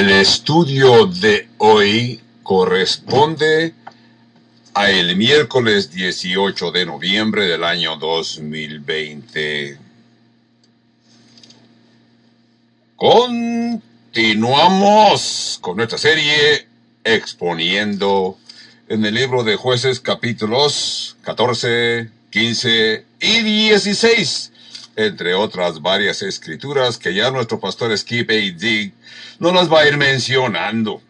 El estudio de hoy corresponde a el miércoles 18 de noviembre del año 2020. Continuamos con nuestra serie exponiendo en el libro de jueces capítulos 14, 15 y 16, entre otras varias escrituras que ya nuestro pastor Skip A. Dig no las va a ir mencionando.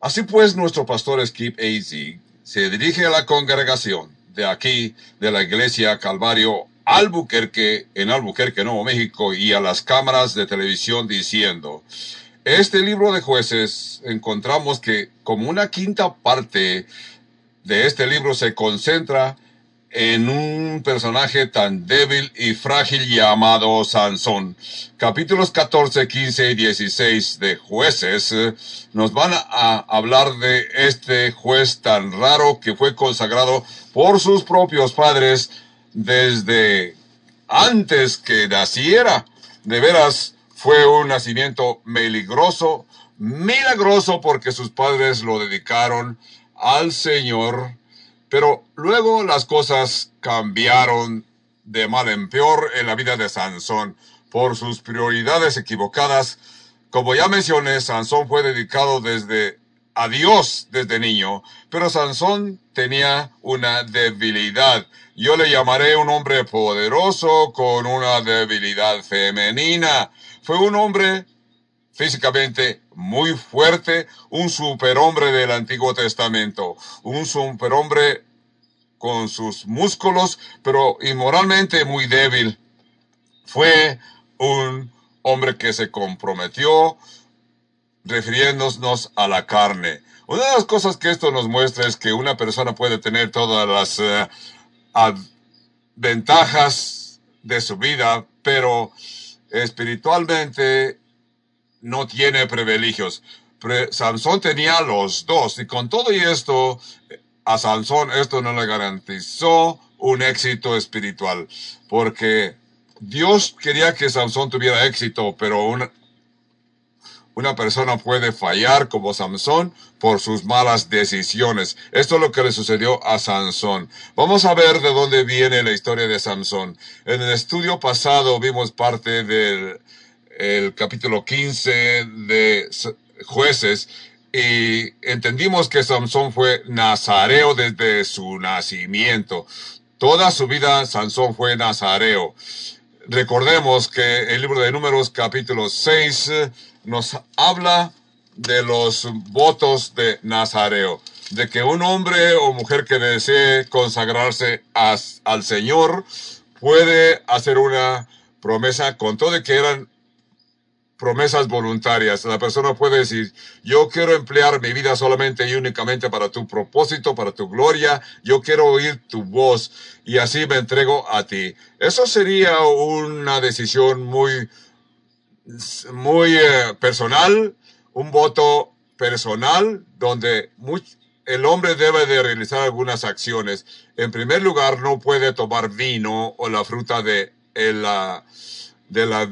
Así pues, nuestro pastor Skip A. Zig se dirige a la congregación de aquí, de la iglesia Calvario Albuquerque, en Albuquerque, Nuevo México, y a las cámaras de televisión diciendo, este libro de jueces encontramos que como una quinta parte de este libro se concentra en un personaje tan débil y frágil llamado Sansón. Capítulos 14, 15 y 16 de jueces eh, nos van a hablar de este juez tan raro que fue consagrado por sus propios padres desde antes que naciera. De veras, fue un nacimiento meligroso, milagroso porque sus padres lo dedicaron al Señor pero luego las cosas cambiaron de mal en peor en la vida de Sansón por sus prioridades equivocadas. Como ya mencioné, Sansón fue dedicado desde a Dios desde niño, pero Sansón tenía una debilidad. Yo le llamaré un hombre poderoso con una debilidad femenina. Fue un hombre físicamente muy fuerte, un superhombre del Antiguo Testamento, un superhombre con sus músculos, pero inmoralmente muy débil. Fue un hombre que se comprometió refiriéndonos a la carne. Una de las cosas que esto nos muestra es que una persona puede tener todas las uh, ventajas de su vida, pero espiritualmente no tiene privilegios. Pre Sansón tenía los dos y con todo esto, a Sansón esto no le garantizó un éxito espiritual, porque Dios quería que Sansón tuviera éxito, pero una, una persona puede fallar como Sansón por sus malas decisiones. Esto es lo que le sucedió a Sansón. Vamos a ver de dónde viene la historia de Sansón. En el estudio pasado vimos parte del el capítulo 15 de jueces y entendimos que Sansón fue nazareo desde su nacimiento. Toda su vida Sansón fue nazareo. Recordemos que el libro de números capítulo 6 nos habla de los votos de nazareo, de que un hombre o mujer que desee consagrarse al Señor puede hacer una promesa con todo de que eran promesas voluntarias. La persona puede decir, yo quiero emplear mi vida solamente y únicamente para tu propósito, para tu gloria, yo quiero oír tu voz y así me entrego a ti. Eso sería una decisión muy, muy eh, personal, un voto personal donde el hombre debe de realizar algunas acciones. En primer lugar, no puede tomar vino o la fruta de, la, de la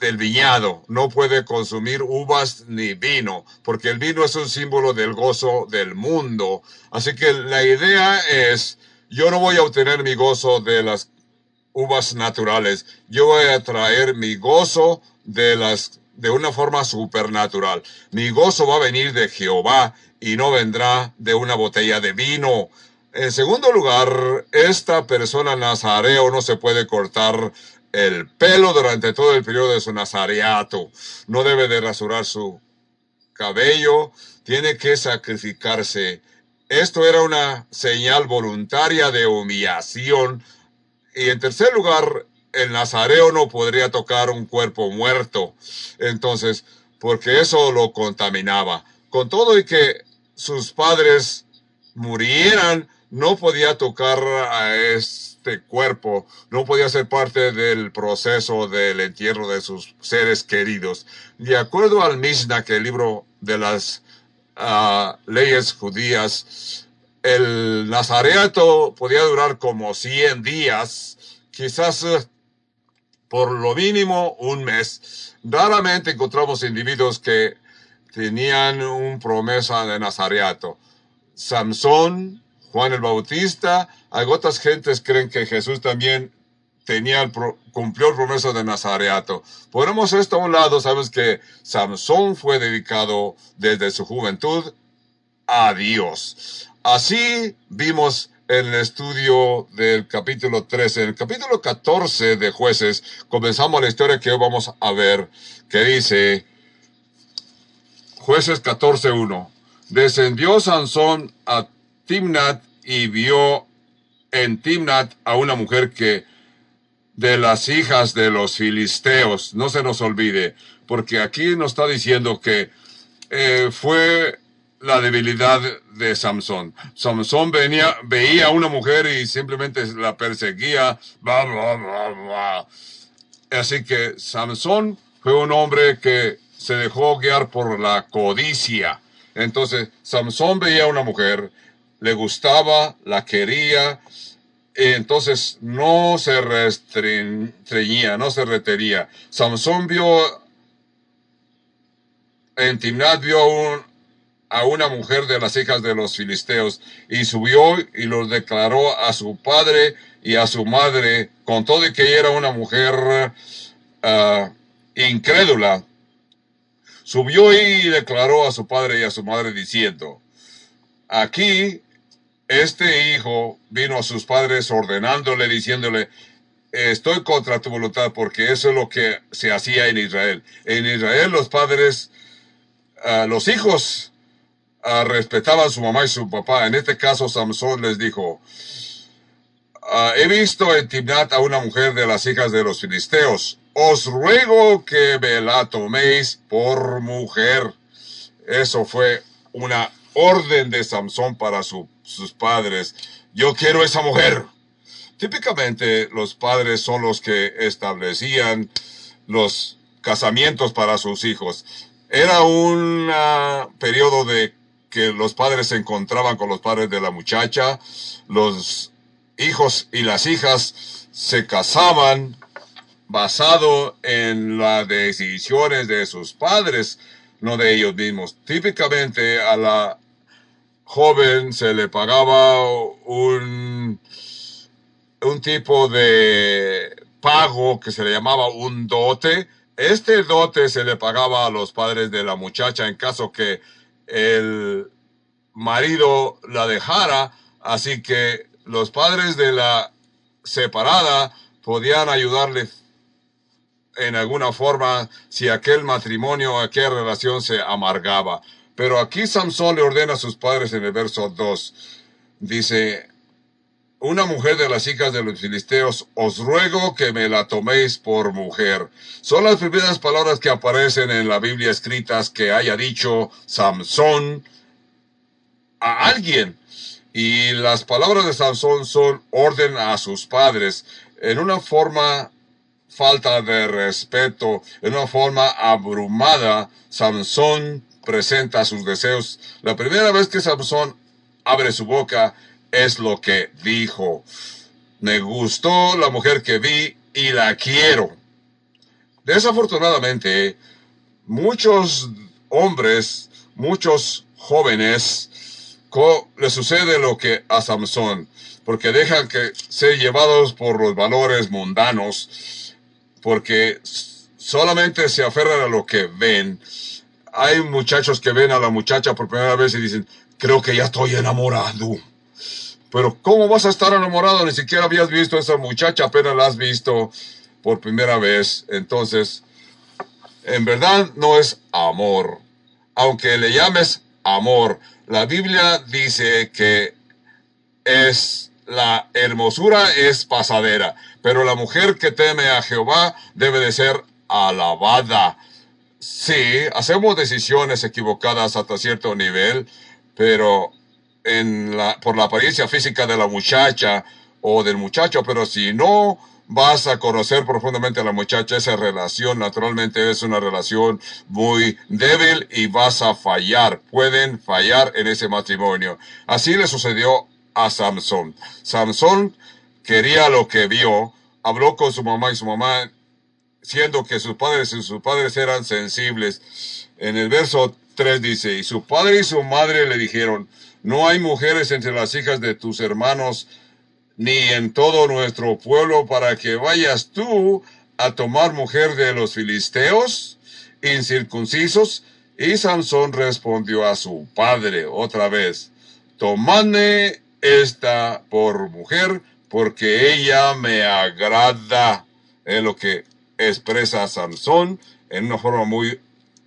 del viñado, no puede consumir uvas ni vino, porque el vino es un símbolo del gozo del mundo. Así que la idea es, yo no voy a obtener mi gozo de las uvas naturales, yo voy a traer mi gozo de las de una forma supernatural. Mi gozo va a venir de Jehová y no vendrá de una botella de vino. En segundo lugar, esta persona nazareo no se puede cortar el pelo durante todo el periodo de su nazareato. No debe de rasurar su cabello, tiene que sacrificarse. Esto era una señal voluntaria de humillación. Y en tercer lugar, el nazareo no podría tocar un cuerpo muerto. Entonces, porque eso lo contaminaba. Con todo y que sus padres murieran, no podía tocar a este cuerpo, no podía ser parte del proceso del entierro de sus seres queridos. De acuerdo al Mishnah, que el libro de las uh, leyes judías, el nazareato podía durar como 100 días, quizás por lo mínimo un mes. Raramente encontramos individuos que tenían una promesa de nazareato. Samson, Juan el Bautista, hay otras gentes creen que Jesús también tenía cumplió el promesa de nazareato. Ponemos esto a un lado, sabes que Samson fue dedicado desde su juventud a Dios. Así vimos en el estudio del capítulo 13. En el capítulo 14 de jueces comenzamos la historia que hoy vamos a ver, que dice, jueces 14.1, descendió Sansón a Timnat y vio en Timnat a una mujer que de las hijas de los filisteos, no se nos olvide, porque aquí nos está diciendo que eh, fue la debilidad de Samson. Samson venía, veía a una mujer y simplemente la perseguía. Así que Samson fue un hombre que se dejó guiar por la codicia. Entonces, Samson veía a una mujer, le gustaba, la quería, entonces no se restreñía, no se retería. Samson vio en Timnat vio a una mujer de las hijas de los filisteos, y subió y los declaró a su padre y a su madre, con todo y que era una mujer ah, incrédula. Subió y declaró a su padre y a su madre diciendo, aquí este hijo vino a sus padres ordenándole, diciéndole, estoy contra tu voluntad, porque eso es lo que se hacía en Israel. En Israel los padres, ah, los hijos uh, respetaban a su mamá y su papá. En este caso, Samson les dijo, ah, he visto en Timnat a una mujer de las hijas de los filisteos. Os ruego que me la toméis por mujer. Eso fue una orden de Samson para sus padres. Yo quiero esa mujer. Típicamente los padres son los que establecían los casamientos para sus hijos. Era un periodo de que los padres se encontraban con los padres de la muchacha, los hijos y las hijas se casaban basado en las decisiones de sus padres, no de ellos mismos. Típicamente a la joven se le pagaba un, un tipo de pago que se le llamaba un dote. Este dote se le pagaba a los padres de la muchacha en caso que el marido la dejara, así que los padres de la separada podían ayudarle en alguna forma si aquel matrimonio, aquella relación se amargaba. Pero aquí Samson le ordena a sus padres en el verso 2. Dice, una mujer de las hijas de los filisteos, os ruego que me la toméis por mujer. Son las primeras palabras que aparecen en la Biblia escritas que haya dicho Samson a alguien. Y las palabras de Samson son orden a sus padres en una forma falta de respeto, en una forma abrumada. Samson presenta sus deseos. La primera vez que Samson abre su boca, es lo que dijo. Me gustó la mujer que vi y la quiero. Desafortunadamente, muchos hombres, muchos jóvenes, le sucede lo que a Samson, porque dejan que ser llevados por los valores mundanos, porque solamente se aferran a lo que ven. Hay muchachos que ven a la muchacha por primera vez y dicen, creo que ya estoy enamorado. Pero ¿cómo vas a estar enamorado? Ni siquiera habías visto a esa muchacha, apenas la has visto por primera vez. Entonces, en verdad no es amor. Aunque le llames amor, la Biblia dice que es la hermosura es pasadera, pero la mujer que teme a Jehová debe de ser alabada. Sí, hacemos decisiones equivocadas hasta cierto nivel, pero en la, por la apariencia física de la muchacha o del muchacho, pero si no vas a conocer profundamente a la muchacha, esa relación naturalmente es una relación muy débil y vas a fallar, pueden fallar en ese matrimonio. Así le sucedió a Samson. Samson quería lo que vio, habló con su mamá y su mamá siendo que sus padres y sus padres eran sensibles. En el verso 3 dice, y su padre y su madre le dijeron, no hay mujeres entre las hijas de tus hermanos, ni en todo nuestro pueblo, para que vayas tú a tomar mujer de los filisteos incircuncisos. Y Sansón respondió a su padre otra vez, tomadme esta por mujer, porque ella me agrada. Es lo que expresa Sansón en una forma muy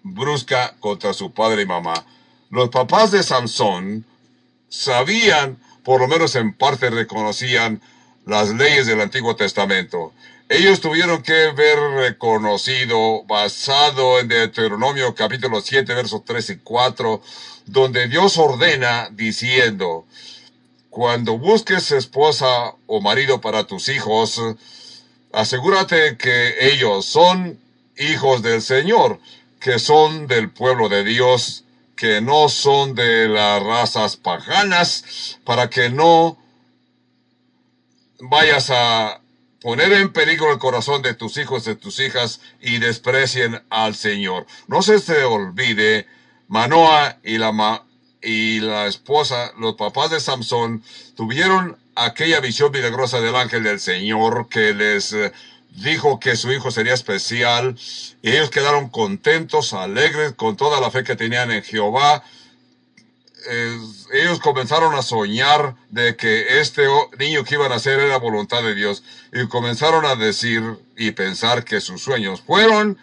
brusca contra su padre y mamá. Los papás de Sansón sabían, por lo menos en parte reconocían, las leyes del Antiguo Testamento. Ellos tuvieron que ver reconocido, basado en Deuteronomio capítulo 7, versos 3 y 4, donde Dios ordena diciendo, cuando busques esposa o marido para tus hijos, asegúrate que ellos son hijos del Señor, que son del pueblo de Dios, que no son de las razas paganas, para que no vayas a poner en peligro el corazón de tus hijos, de tus hijas, y desprecien al Señor. No se te olvide, Manoa y la, y la esposa, los papás de Samson, tuvieron aquella visión milagrosa del ángel del Señor que les eh, dijo que su hijo sería especial, y ellos quedaron contentos, alegres, con toda la fe que tenían en Jehová, ellos comenzaron a soñar de que este niño que iban a nacer era voluntad de Dios. Y comenzaron a decir y pensar que sus sueños fueron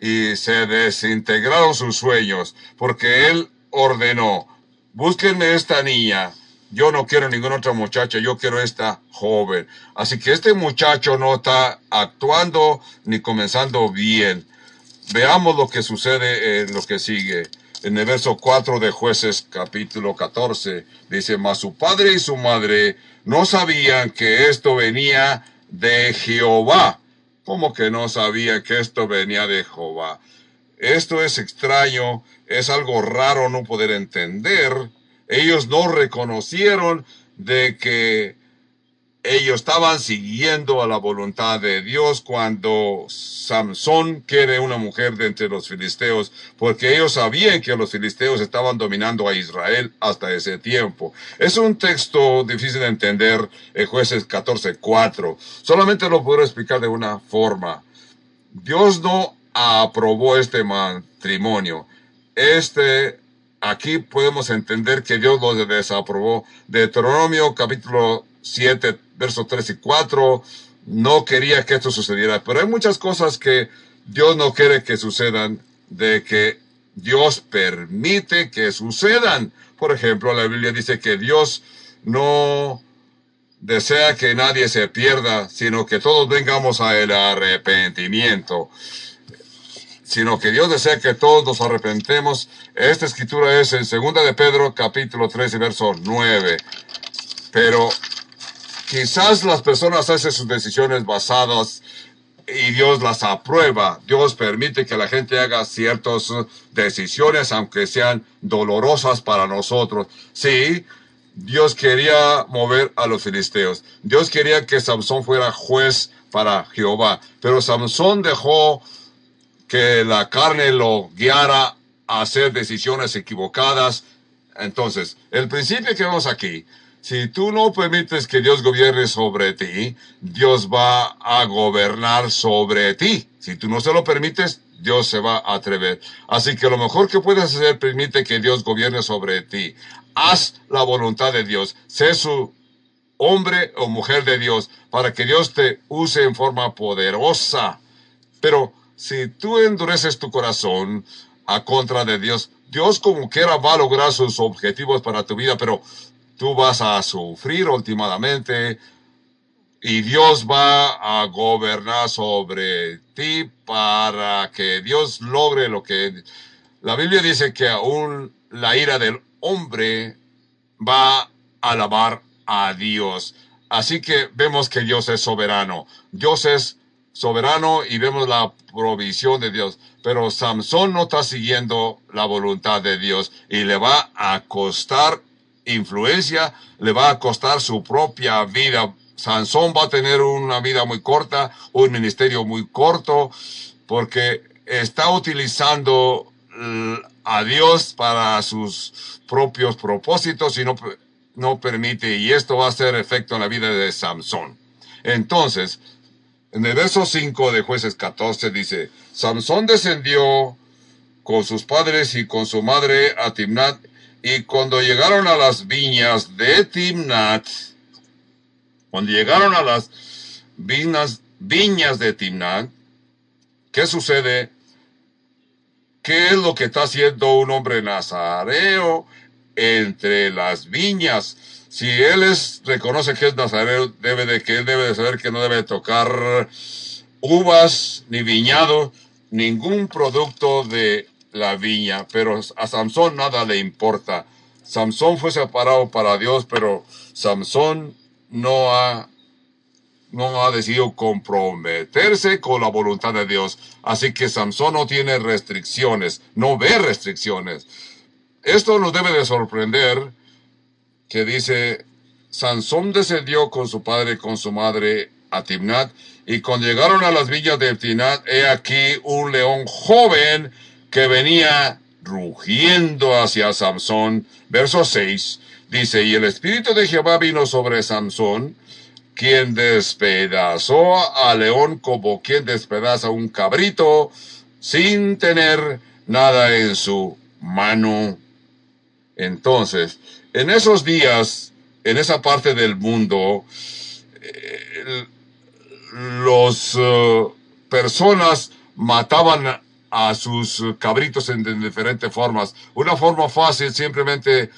y se desintegraron sus sueños porque él ordenó, búsquenme esta niña, yo no quiero ninguna otra muchacha, yo quiero esta joven. Así que este muchacho no está actuando ni comenzando bien. Veamos lo que sucede en lo que sigue en el verso 4 de jueces capítulo 14, dice, mas su padre y su madre no sabían que esto venía de Jehová. ¿Cómo que no sabían que esto venía de Jehová? Esto es extraño, es algo raro no poder entender. Ellos no reconocieron de que ellos estaban siguiendo a la voluntad de Dios cuando Samson quiere una mujer de entre los filisteos, porque ellos sabían que los filisteos estaban dominando a Israel hasta ese tiempo. Es un texto difícil de entender en jueces 14.4. Solamente lo puedo explicar de una forma. Dios no aprobó este matrimonio. Este, aquí podemos entender que Dios lo desaprobó. Deuteronomio capítulo 7, versos 3 y 4, no quería que esto sucediera. Pero hay muchas cosas que Dios no quiere que sucedan, de que Dios permite que sucedan. Por ejemplo, la Biblia dice que Dios no desea que nadie se pierda, sino que todos vengamos a el arrepentimiento. Sino que Dios desea que todos nos arrepentemos. Esta escritura es en 2 de Pedro, capítulo 13, verso 9. Pero Quizás las personas hacen sus decisiones basadas y Dios las aprueba. Dios permite que la gente haga ciertas decisiones, aunque sean dolorosas para nosotros. Sí, Dios quería mover a los filisteos. Dios quería que Samson fuera juez para Jehová. Pero Samson dejó que la carne lo guiara a hacer decisiones equivocadas. Entonces, el principio que vemos aquí si tú no permites que Dios gobierne sobre ti, Dios va a gobernar sobre ti. Si tú no se lo permites, Dios se va a atrever. Así que lo mejor que puedes hacer, permite que Dios gobierne sobre ti. Haz la voluntad de Dios. Sé su hombre o mujer de Dios para que Dios te use en forma poderosa. Pero si tú endureces tu corazón a contra de Dios, Dios como quiera va a lograr sus objetivos para tu vida, pero tú vas a sufrir últimamente y Dios va a gobernar sobre ti para que Dios logre lo que la Biblia dice que aún la ira del hombre va a alabar a Dios. Así que vemos que Dios es soberano. Dios es soberano y vemos la provisión de Dios. Pero Samson no está siguiendo la voluntad de Dios y le va a costar influencia le va a costar su propia vida Sansón va a tener una vida muy corta, un ministerio muy corto, porque está utilizando a Dios para sus propios propósitos y no, permite, y esto va a hacer efecto en la vida de Samson. Entonces, en el verso 5 de jueces 14 dice, Samson descendió con sus padres y con su madre a Timnat, y cuando llegaron a las viñas de Timnat, cuando llegaron a las viñas, viñas de Timnat, ¿qué sucede? ¿Qué es lo que está haciendo un hombre nazareo entre las viñas? Si él es, reconoce que es nazareo, debe de que él debe de saber que no debe tocar uvas ni viñado, ningún producto de la viña, pero a Samson nada le importa. Samson fue separado para Dios, pero Samson no ha, no ha decidido comprometerse con la voluntad de Dios. Así que Samson no tiene restricciones, no ve restricciones. Esto nos debe de sorprender que dice, Sansón descendió con su padre y con su madre a Timnat, y cuando llegaron a las villas de Timnat, he aquí un león joven que venía rugiendo hacia Samson. Verso 6 dice, y el espíritu de Jehová vino sobre Samson, quien despedazó al león como quien despedaza un cabrito sin tener nada en su mano. Entonces, en esos días, en esa parte del mundo, eh, los eh, personas mataban a sus cabritos en, diferentes formas. Una forma fácil, simplemente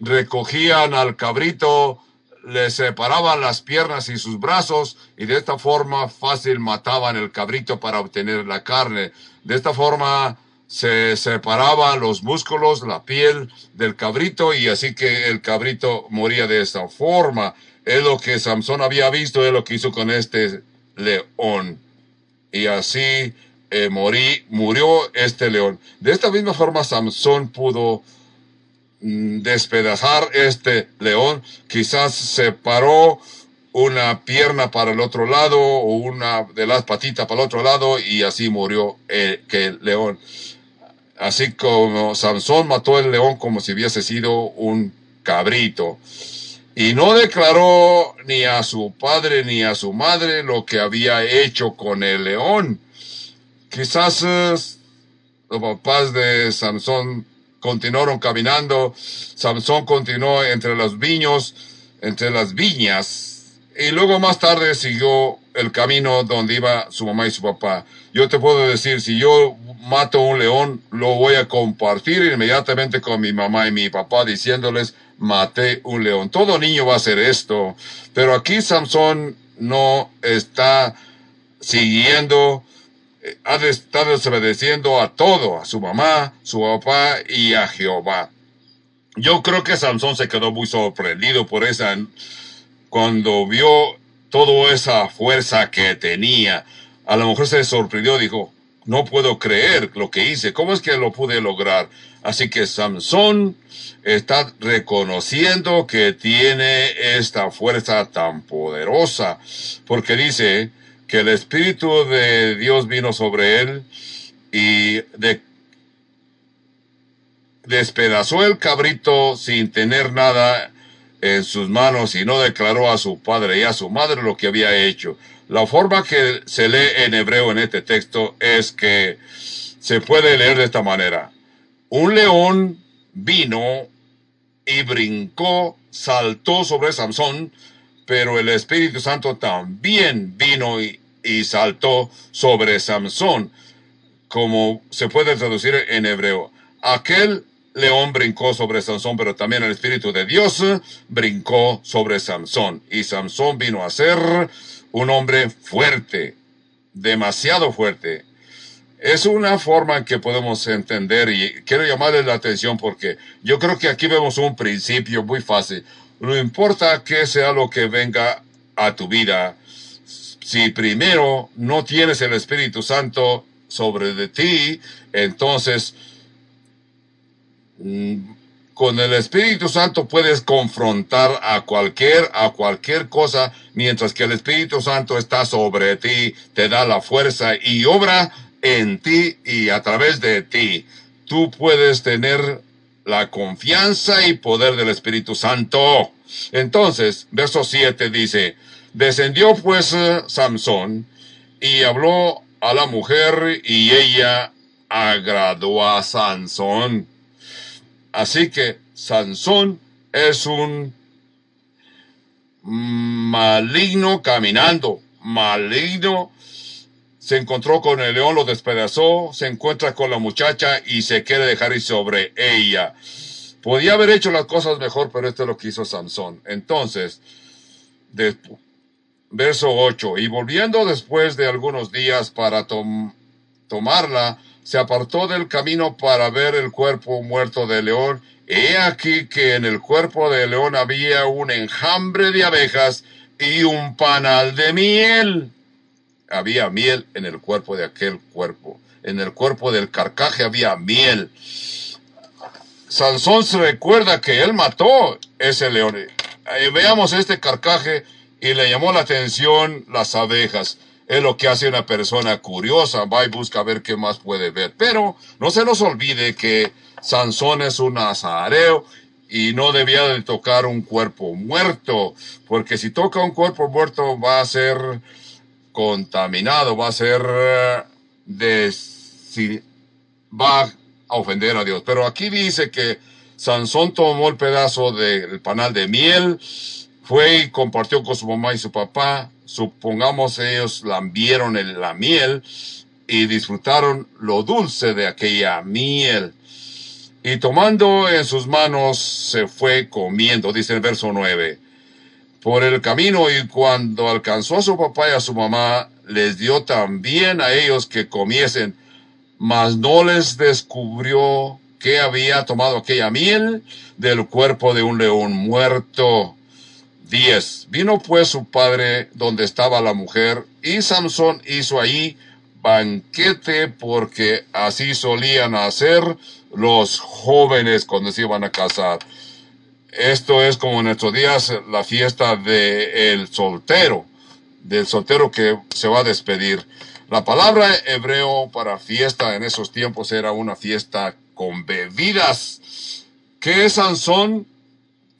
recogían al cabrito, le separaban las piernas y sus brazos y de esta forma fácil mataban el cabrito para obtener la carne. De esta forma se separaban los músculos, la piel del cabrito y así que el cabrito moría de esta forma. Es lo que Samson había visto, es lo que hizo con este león. Y así eh, morí, murió este león. De esta misma forma Samson pudo mm, despedazar este león, quizás separó una pierna para el otro lado o una de las patitas para el otro lado y así murió el, que el león. Así como Samson mató el león como si hubiese sido un cabrito. Y no declaró ni a su padre ni a su madre lo que había hecho con el león. Quizás eh, los papás de Samson continuaron caminando. Samson continuó entre los viños, entre las viñas. Y luego más tarde siguió el camino donde iba su mamá y su papá. Yo te puedo decir, si yo mato un león, lo voy a compartir inmediatamente con mi mamá y mi papá diciéndoles, maté un león. Todo niño va a hacer esto. Pero aquí Samson no está siguiendo de estar desobedeciendo a todo, a su mamá, su papá y a Jehová. Yo creo que Sansón se quedó muy sorprendido por esa, cuando vio toda esa fuerza que tenía. A lo mejor se sorprendió, dijo, no puedo creer lo que hice, ¿cómo es que lo pude lograr? Así que Samson está reconociendo que tiene esta fuerza tan poderosa, porque dice, que el Espíritu de Dios vino sobre él y de, despedazó el cabrito sin tener nada en sus manos y no declaró a su padre y a su madre lo que había hecho. La forma que se lee en hebreo en este texto es que se puede leer de esta manera. Un león vino y brincó, saltó sobre Samson, pero el Espíritu Santo también vino y, saltó sobre Samson, como se puede traducir en hebreo. Aquel león brincó sobre Samson, pero también el Espíritu de Dios brincó sobre Samson. Y Samson vino a ser un hombre fuerte, demasiado fuerte. Es una forma que podemos entender y quiero llamarle la atención porque yo creo que aquí vemos un principio muy fácil. No importa que sea lo que venga a tu vida, si primero no tienes el Espíritu Santo sobre de ti, entonces mm, con el Espíritu Santo puedes confrontar a cualquier, a cualquier cosa, mientras que el Espíritu Santo está sobre ti, te da la fuerza y obra en ti y a través de ti. Tú puedes tener la confianza y poder del Espíritu Santo. Entonces, verso 7 dice, descendió pues eh, Samson y habló a la mujer y ella agradó a Sansón. Así que Sansón es un maligno caminando, maligno. Se encontró con el león, lo despedazó, se encuentra con la muchacha y se quiere dejar ir sobre ella. Podía haber hecho las cosas mejor, pero esto es lo que hizo Sansón. Entonces, verso 8, y volviendo después de algunos días para tomarla, se apartó del camino para ver el cuerpo muerto del león. He aquí que en el cuerpo del león había un enjambre de abejas y un panal de miel. Había miel en el cuerpo de aquel cuerpo. En el cuerpo del carcaje había miel. Sansón se recuerda que él mató ese león. Eh, veamos este carcaje y le llamó la atención las abejas. Es lo que hace una persona curiosa, va y busca ver qué más puede ver. Pero no se nos olvide que Sansón es un nazareo y no debía de tocar un cuerpo muerto, porque si toca un cuerpo muerto va a ser contaminado, va a ser eh, de, va a ofender a Dios. Pero aquí dice que Sansón tomó el pedazo del panal de miel, fue y compartió con su mamá y su papá. Supongamos ellos lambieron la miel y disfrutaron lo dulce de aquella miel. Y tomando en sus manos se fue comiendo, dice el verso 9, por el camino y cuando alcanzó a su papá y a su mamá, les dio también a ellos que comiesen mas no les descubrió que había tomado aquella miel del cuerpo de un león muerto. 10. Vino pues su padre donde estaba la mujer, y Samson hizo ahí banquete porque así solían hacer los jóvenes cuando se iban a casar. Esto es como en estos días la fiesta del soltero, del soltero que se va a despedir. La palabra hebreo para fiesta en esos tiempos era una fiesta con bebidas. ¿Qué es Sansón?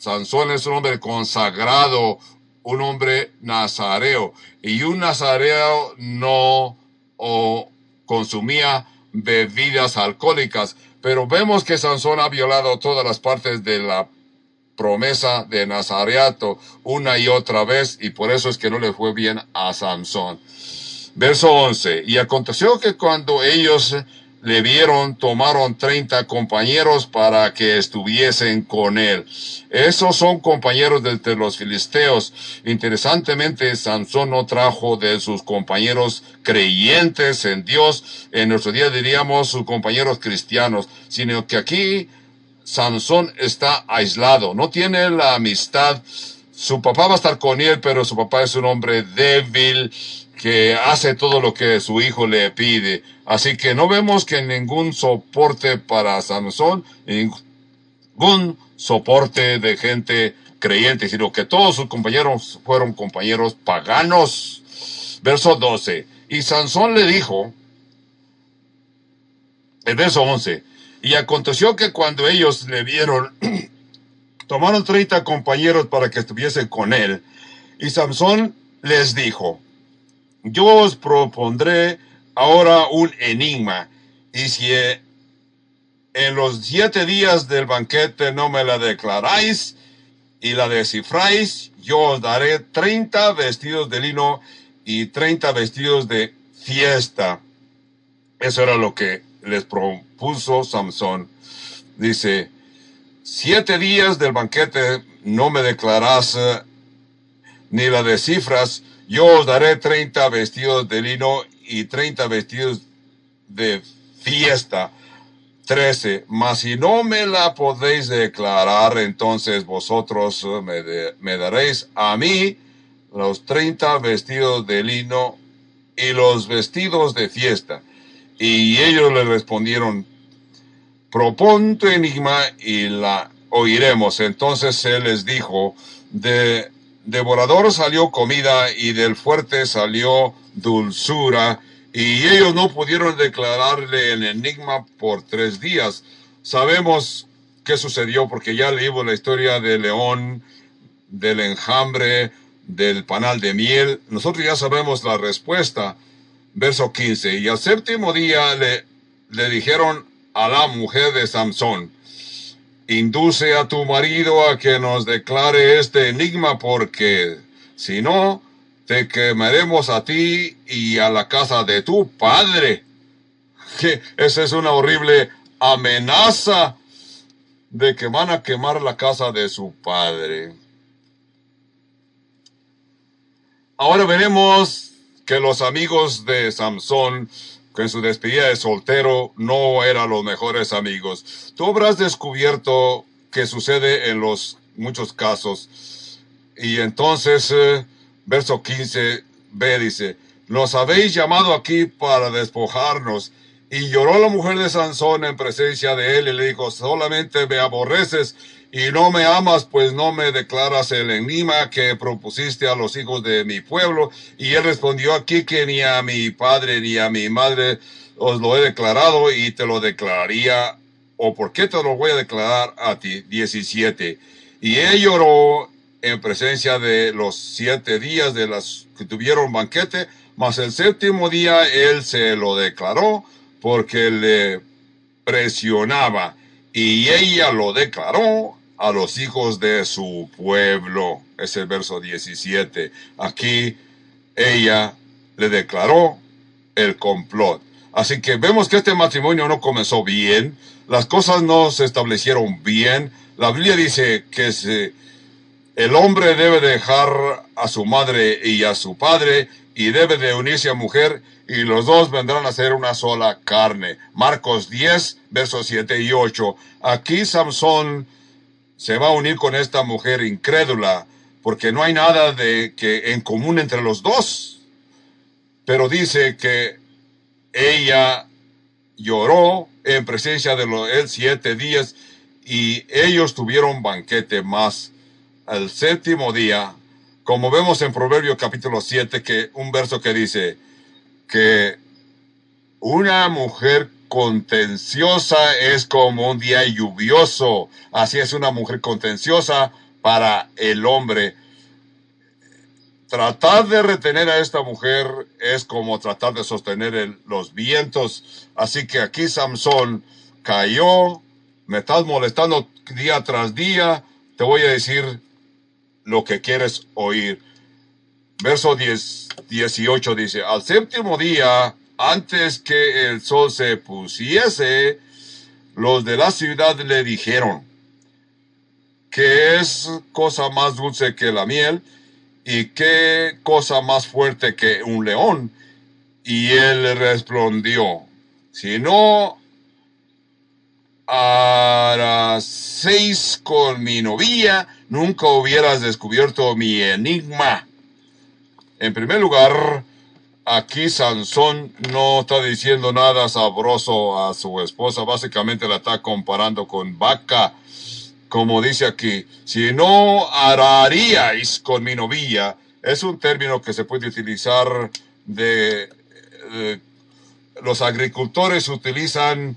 Sansón es un hombre consagrado, un hombre nazareo. Y un nazareo no consumía bebidas alcohólicas. Pero vemos que Sansón ha violado todas las partes de la promesa de Nazareato una y otra vez y por eso es que no le fue bien a Sansón. Verso 11. Y aconteció que cuando ellos le vieron, tomaron treinta compañeros para que estuviesen con él. Esos son compañeros de los filisteos. Interesantemente, Sansón no trajo de sus compañeros creyentes en Dios, en nuestro día diríamos sus compañeros cristianos, sino que aquí Sansón está aislado, no tiene la amistad. Su papá va a estar con él, pero su papá es un hombre débil, que hace todo lo que su hijo le pide. Así que no vemos que ningún soporte para Sansón, ningún soporte de gente creyente, sino que todos sus compañeros fueron compañeros paganos. Verso 12. Y Sansón le dijo, el verso 11, y aconteció que cuando ellos le vieron, tomaron treinta compañeros para que estuviesen con él, y Sansón les dijo, yo os propondré ahora un enigma, y si en los siete días del banquete no me la declaráis y la descifráis, yo os daré treinta vestidos de lino y treinta vestidos de fiesta. Eso era lo que les propuso Samson. Dice, siete días del banquete no me declarás eh, ni la descifras, yo os daré treinta vestidos de lino y treinta vestidos de fiesta. Trece. Mas si no me la podéis declarar, entonces vosotros me, me daréis a mí los treinta vestidos de lino y los vestidos de fiesta. Y ellos le respondieron, propon tu enigma y la oiremos. Entonces él les dijo, de devorador salió comida y del fuerte salió dulzura, y ellos no pudieron declararle el enigma por tres días. Sabemos qué sucedió porque ya leímos la historia del león, del enjambre, del panal de miel. Nosotros ya sabemos la respuesta. Verso 15. Y al séptimo día le, le dijeron a la mujer de Samson, induce a tu marido a que nos declare este enigma porque si no, te quemaremos a ti y a la casa de tu padre. Que esa es una horrible amenaza de que van a quemar la casa de su padre. Ahora veremos que los amigos de Samson, que en su despedida de soltero no eran los mejores amigos. Tú habrás descubierto que sucede en los muchos casos. Y entonces, eh, verso 15, b dice, nos habéis llamado aquí para despojarnos y lloró la mujer de Sansón en presencia de él y le dijo, solamente me aborreces y no me amas, pues no me declaras el enigma que propusiste a los hijos de mi pueblo. Y él respondió aquí que ni a mi padre ni a mi madre os lo he declarado y te lo declararía, o por qué te lo voy a declarar a ti. 17. Y él lloró en presencia de los siete días de las que tuvieron banquete, mas el séptimo día él se lo declaró porque le presionaba y ella lo declaró a los hijos de su pueblo. Es el verso 17. Aquí ella le declaró el complot. Así que vemos que este matrimonio no comenzó bien, las cosas no se establecieron bien. La Biblia dice que el hombre debe dejar a su madre y a su padre y debe de unirse a mujer y los dos vendrán a ser una sola carne. Marcos 10, versos 7 y 8. Aquí Samson se va a unir con esta mujer incrédula porque no hay nada de que en común entre los dos. Pero dice que ella lloró en presencia de él siete días y ellos tuvieron banquete más. El séptimo día, como vemos en Proverbio capítulo 7, que un verso que dice, que una mujer contenciosa es como un día lluvioso. Así es una mujer contenciosa para el hombre. Tratar de retener a esta mujer es como tratar de sostener los vientos. Así que aquí Samson cayó, me estás molestando día tras día, te voy a decir lo que quieres oír. Verso 10, 18 dice, al séptimo día, antes que el sol se pusiese, los de la ciudad le dijeron, que es cosa más dulce que la miel y qué cosa más fuerte que un león. Y él respondió, si no seis con mi novia, nunca hubieras descubierto mi enigma. En primer lugar, aquí Sansón no está diciendo nada sabroso a su esposa, básicamente la está comparando con vaca. Como dice aquí, si no araríais con mi novia, es un término que se puede utilizar de, de los agricultores utilizan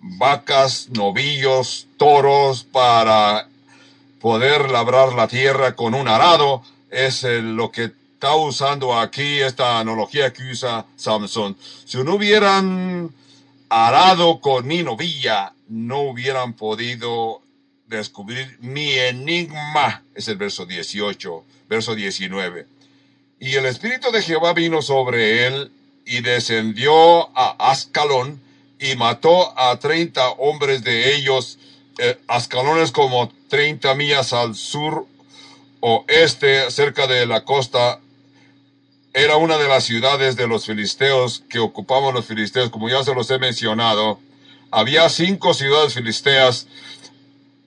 vacas, novillos, toros para poder labrar la tierra con un arado. Es lo que está usando aquí esta analogía que usa Samson. Si no hubieran arado con mi novilla, no hubieran podido descubrir mi enigma. Es el verso 18, verso 19. Y el Espíritu de Jehová vino sobre él y descendió a Ascalón y mató a treinta hombres de ellos. Eh, Ascalón es como treinta millas al sur oeste, cerca de la costa era una de las ciudades de los filisteos que ocupaban los filisteos, como ya se los he mencionado. Había cinco ciudades filisteas,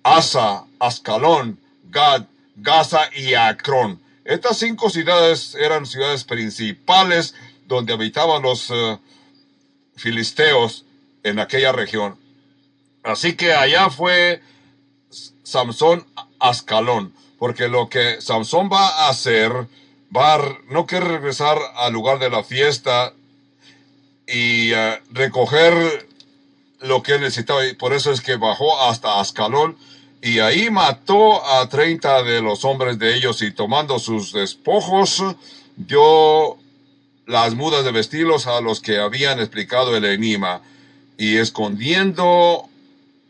Asa, Ascalón, Gad, Gaza y Acrón. Estas cinco ciudades eran ciudades principales donde habitaban los eh, filisteos en aquella región. Así que allá fue Samson Ascalón, porque lo que Samson va a hacer, a, no quiere regresar al lugar de la fiesta y eh, recoger lo que necesitaba, y por eso es que bajó hasta Ascalón y ahí mató a 30 de los hombres de ellos y tomando sus despojos, dio las mudas de vestirlos a los que habían explicado el enigma y escondiendo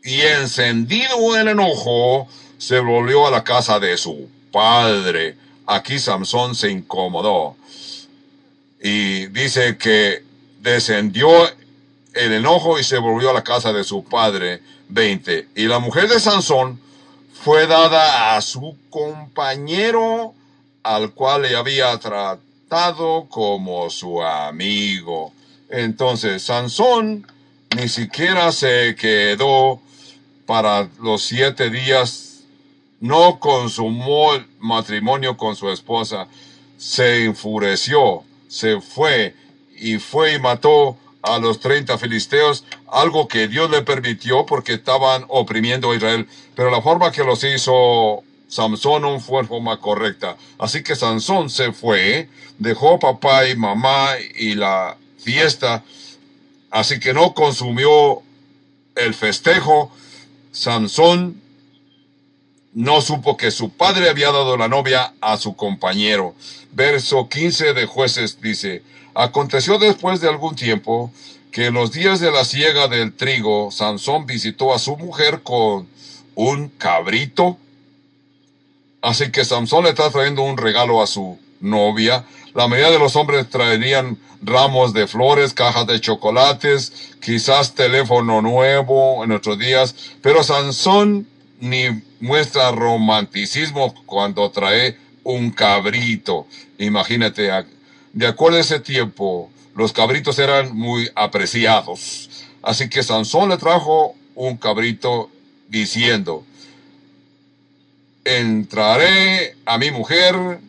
y encendido en enojo, se volvió a la casa de su padre. Aquí Samson se incomodó y dice que descendió el enojo y se volvió a la casa de su padre. 20. Y la mujer de Sansón fue dada a su compañero al cual le había tratado como su amigo. Entonces Sansón ni siquiera se quedó para los siete días, no consumó el matrimonio con su esposa, se enfureció, se fue y fue y mató a los 30 filisteos, algo que Dios le permitió porque estaban oprimiendo a Israel, pero la forma que los hizo Samson no fue forma correcta. Así que Sansón se fue, dejó papá y mamá y la fiesta, así que no consumió el festejo. Sansón no supo que su padre había dado la novia a su compañero. Verso 15 de jueces dice, Aconteció después de algún tiempo que en los días de la siega del trigo, Sansón visitó a su mujer con un cabrito. Así que Sansón le está trayendo un regalo a su novia. La mayoría de los hombres traerían ramos de flores, cajas de chocolates, quizás teléfono nuevo en otros días, pero Sansón ni muestra romanticismo cuando trae un cabrito. Imagínate, de acuerdo a ese tiempo, los cabritos eran muy apreciados. Así que Sansón le trajo un cabrito diciendo, entraré a mi mujer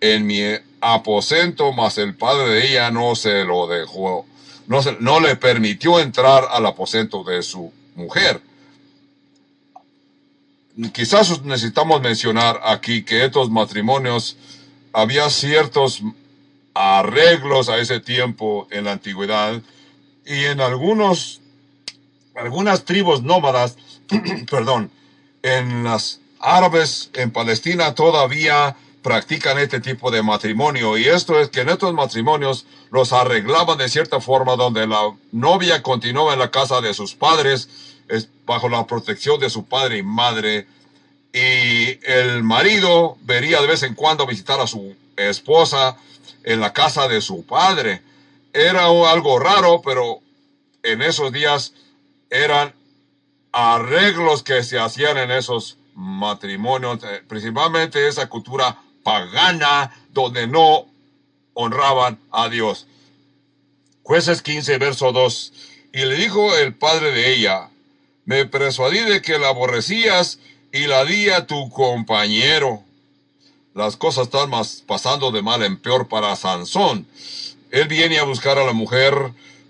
en mi aposento, mas el padre de ella no se lo dejó, no, se, no le permitió entrar al aposento de su mujer. Quizás necesitamos mencionar aquí que estos matrimonios había ciertos arreglos a ese tiempo en la antigüedad y en algunos, algunas tribus nómadas, perdón, en las árabes en Palestina todavía practican este tipo de matrimonio. Y esto es que en estos matrimonios los arreglaban de cierta forma donde la novia continuaba en la casa de sus padres es bajo la protección de su padre y madre y el marido vería de vez en cuando visitar a su esposa en la casa de su padre. Era algo raro, pero en esos días eran arreglos que se hacían en esos matrimonios, eh, principalmente esa cultura pagana donde no honraban a Dios. Jueces 15, verso 2. Y le dijo el padre de ella, me persuadí de que la aborrecías y la di a tu compañero las cosas están más pasando de mal en peor para Sansón. Él viene a buscar a la mujer,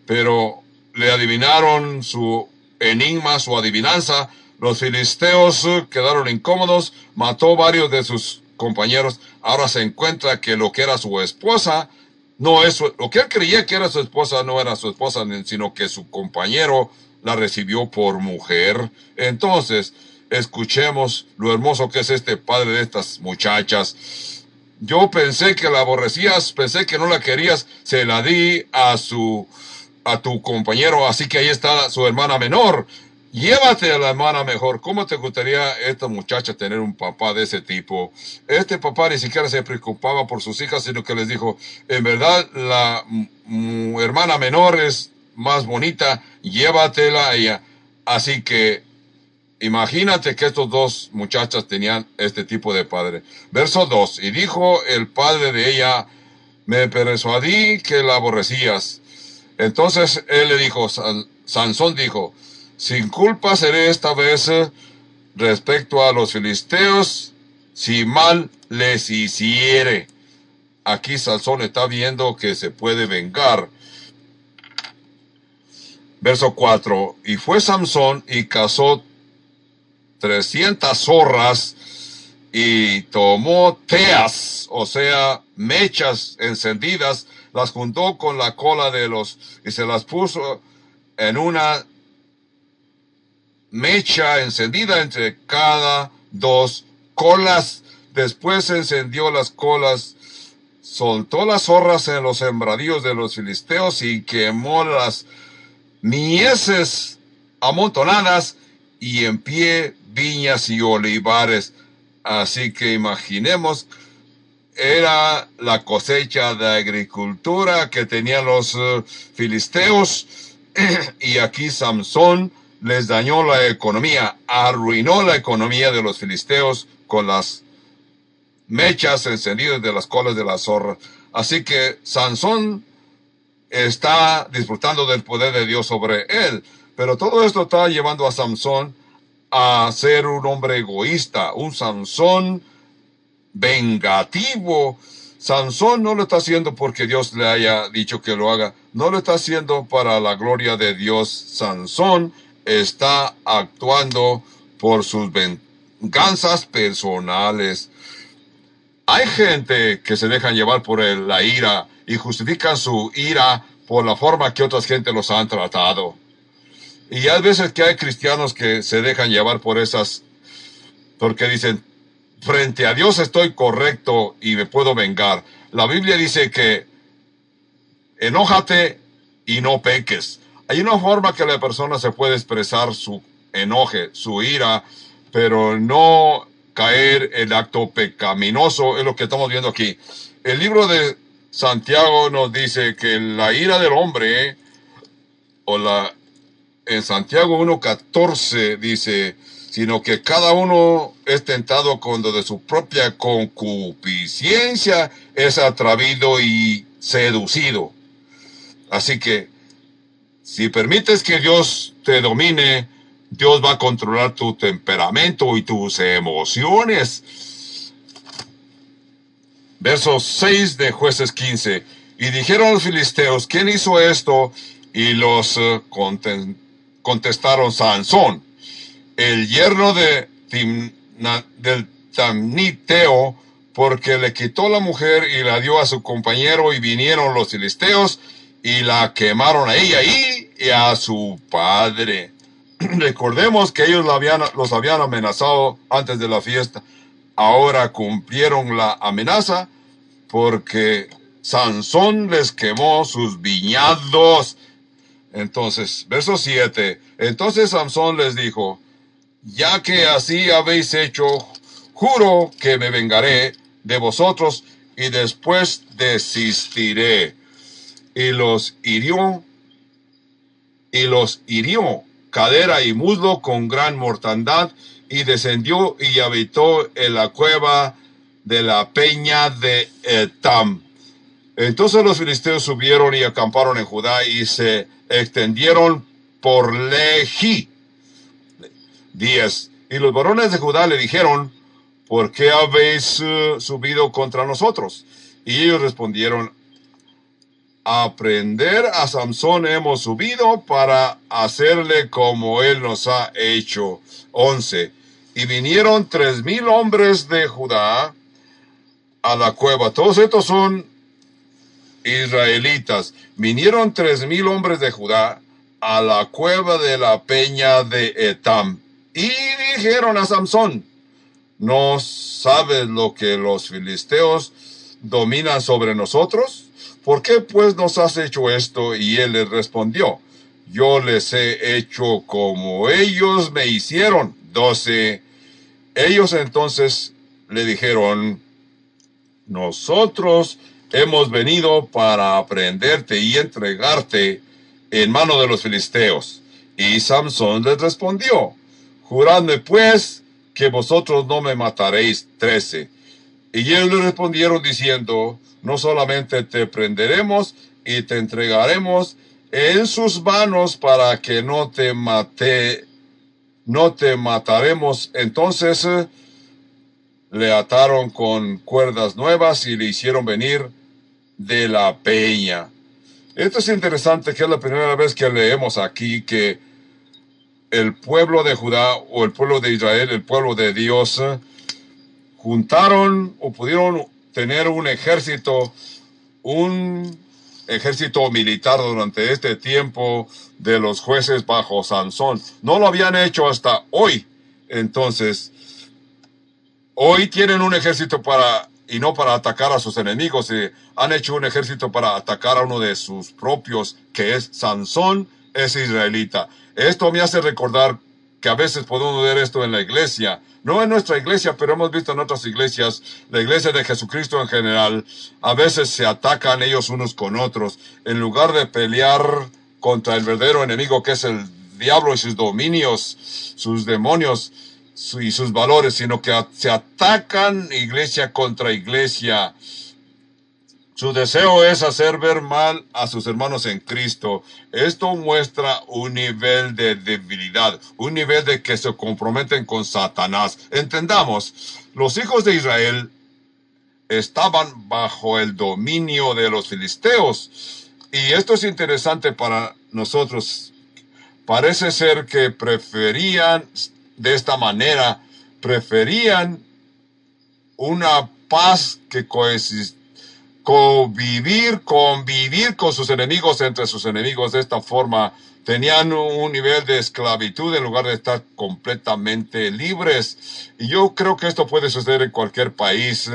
pero le adivinaron su enigma, su adivinanza. Los filisteos quedaron incómodos, mató varios de sus compañeros. Ahora se encuentra que lo que era su esposa no es lo que él creía que era su esposa no era su esposa, sino que su compañero la recibió por mujer. Entonces, escuchemos lo hermoso que es este padre de estas muchachas. Yo pensé que la aborrecías, pensé que no la querías, se la di a su, a tu compañero, así que ahí está su hermana menor. Llévate a la hermana mejor. ¿Cómo te gustaría esta muchacha tener un papá de ese tipo? Este papá ni siquiera se preocupaba por sus hijas, sino que les dijo, en verdad la hermana menor es más bonita, llévatela a ella. Así que Imagínate que estos dos muchachas tenían este tipo de padre. Verso 2. Y dijo el padre de ella, me persuadí que la aborrecías. Entonces él le dijo, Sansón dijo, sin culpa seré esta vez respecto a los filisteos, si mal les hiciere. Aquí Sansón está viendo que se puede vengar. Verso 4. Y fue Sansón y casó trescientas zorras y tomó teas, o sea, mechas encendidas, las juntó con la cola de los y se las puso en una mecha encendida entre cada dos colas. Después encendió las colas, soltó las zorras en los sembradíos de los filisteos y quemó las mieses amontonadas y en pie viñas y olivares. Así que imaginemos, era la cosecha de agricultura que tenían los eh, filisteos y aquí Samson les dañó la economía, arruinó la economía de los filisteos con las mechas encendidas de las colas de la zorra. Así que Sansón está disfrutando del poder de Dios sobre él. Pero todo esto está llevando a Sansón a ser un hombre egoísta, un Sansón vengativo. Sansón no lo está haciendo porque Dios le haya dicho que lo haga, no lo está haciendo para la gloria de Dios. Sansón está actuando por sus venganzas personales. Hay gente que se dejan llevar por la ira y justifican su ira por la forma que otras gente los han tratado. Y hay veces que hay cristianos que se dejan llevar por esas, porque dicen, frente a Dios estoy correcto y me puedo vengar. La Biblia dice que enójate y no peques. Hay una forma que la persona se puede expresar su enoje, su ira, pero no caer en acto pecaminoso, es lo que estamos viendo aquí. El libro de Santiago nos dice que la ira del hombre, o la, en Santiago 1.14 dice, sino que cada uno es tentado cuando de su propia concupiscencia es atraído y seducido. Así que si permites que Dios te domine, Dios va a controlar tu temperamento y tus emociones. Verso 6 de jueces 15. Y dijeron los filisteos, ¿quién hizo esto? Y los uh, contestaron Sansón, el yerno de del Tamniteo, porque le quitó la mujer y la dio a su compañero y vinieron los filisteos y la quemaron a ella y a su padre. Recordemos que ellos habían, los habían amenazado antes de la fiesta. Ahora cumplieron la amenaza porque Sansón les quemó sus viñados. Entonces, verso 7. Entonces Sansón les dijo, ya que así habéis hecho, juro que me vengaré de vosotros y después desistiré y los hirió, y los hirió cadera y muslo con gran mortandad, y descendió y habitó en la cueva de la peña de Etam. Entonces los filisteos subieron y acamparon en Judá y se extendieron por Lejí. 10. Y los varones de Judá le dijeron, ¿por qué habéis uh, subido contra nosotros? Y ellos respondieron, aprender a Samson hemos subido para hacerle como él nos ha hecho. 11. Y vinieron tres mil hombres de Judá a la cueva. Todos estos son israelitas. Vinieron tres mil hombres de Judá a la cueva de la peña de Etam. Y dijeron a Samson, ¿no sabes lo que los filisteos dominan sobre nosotros? ¿Por qué pues nos has hecho esto? Y él les respondió, yo les he hecho como ellos me hicieron. Doce. Ellos entonces le dijeron, nosotros hemos venido para aprenderte y entregarte en mano de los filisteos. Y Samson les respondió, juradme pues que vosotros no me mataréis. Trece. Y ellos le respondieron diciendo, no solamente te prenderemos y te entregaremos en sus manos para que no te mate, no te mataremos. Entonces le ataron con cuerdas nuevas y le hicieron venir de la peña. Esto es interesante que es la primera vez que leemos aquí que el pueblo de Judá o el pueblo de Israel, el pueblo de Dios, juntaron o pudieron tener un ejército, un ejército militar durante este tiempo de los jueces bajo Sansón. No lo habían hecho hasta hoy. Entonces, hoy tienen un ejército para, y no para atacar a sus enemigos, eh, han hecho un ejército para atacar a uno de sus propios, que es Sansón, es israelita. Esto me hace recordar que a veces podemos ver esto en la iglesia, no en nuestra iglesia, pero hemos visto en otras iglesias, la iglesia de Jesucristo en general, a veces se atacan ellos unos con otros, en lugar de pelear contra el verdadero enemigo que es el diablo y sus dominios, sus demonios y sus valores, sino que se atacan iglesia contra iglesia. Su deseo es hacer ver mal a sus hermanos en Cristo. Esto muestra un nivel de debilidad, un nivel de que se comprometen con Satanás. Entendamos, los hijos de Israel estaban bajo el dominio de los filisteos. Y esto es interesante para nosotros. Parece ser que preferían de esta manera, preferían una paz que convivir, convivir con sus enemigos entre sus enemigos de esta forma. Tenían un nivel de esclavitud en lugar de estar completamente libres. Y yo creo que esto puede suceder en cualquier país.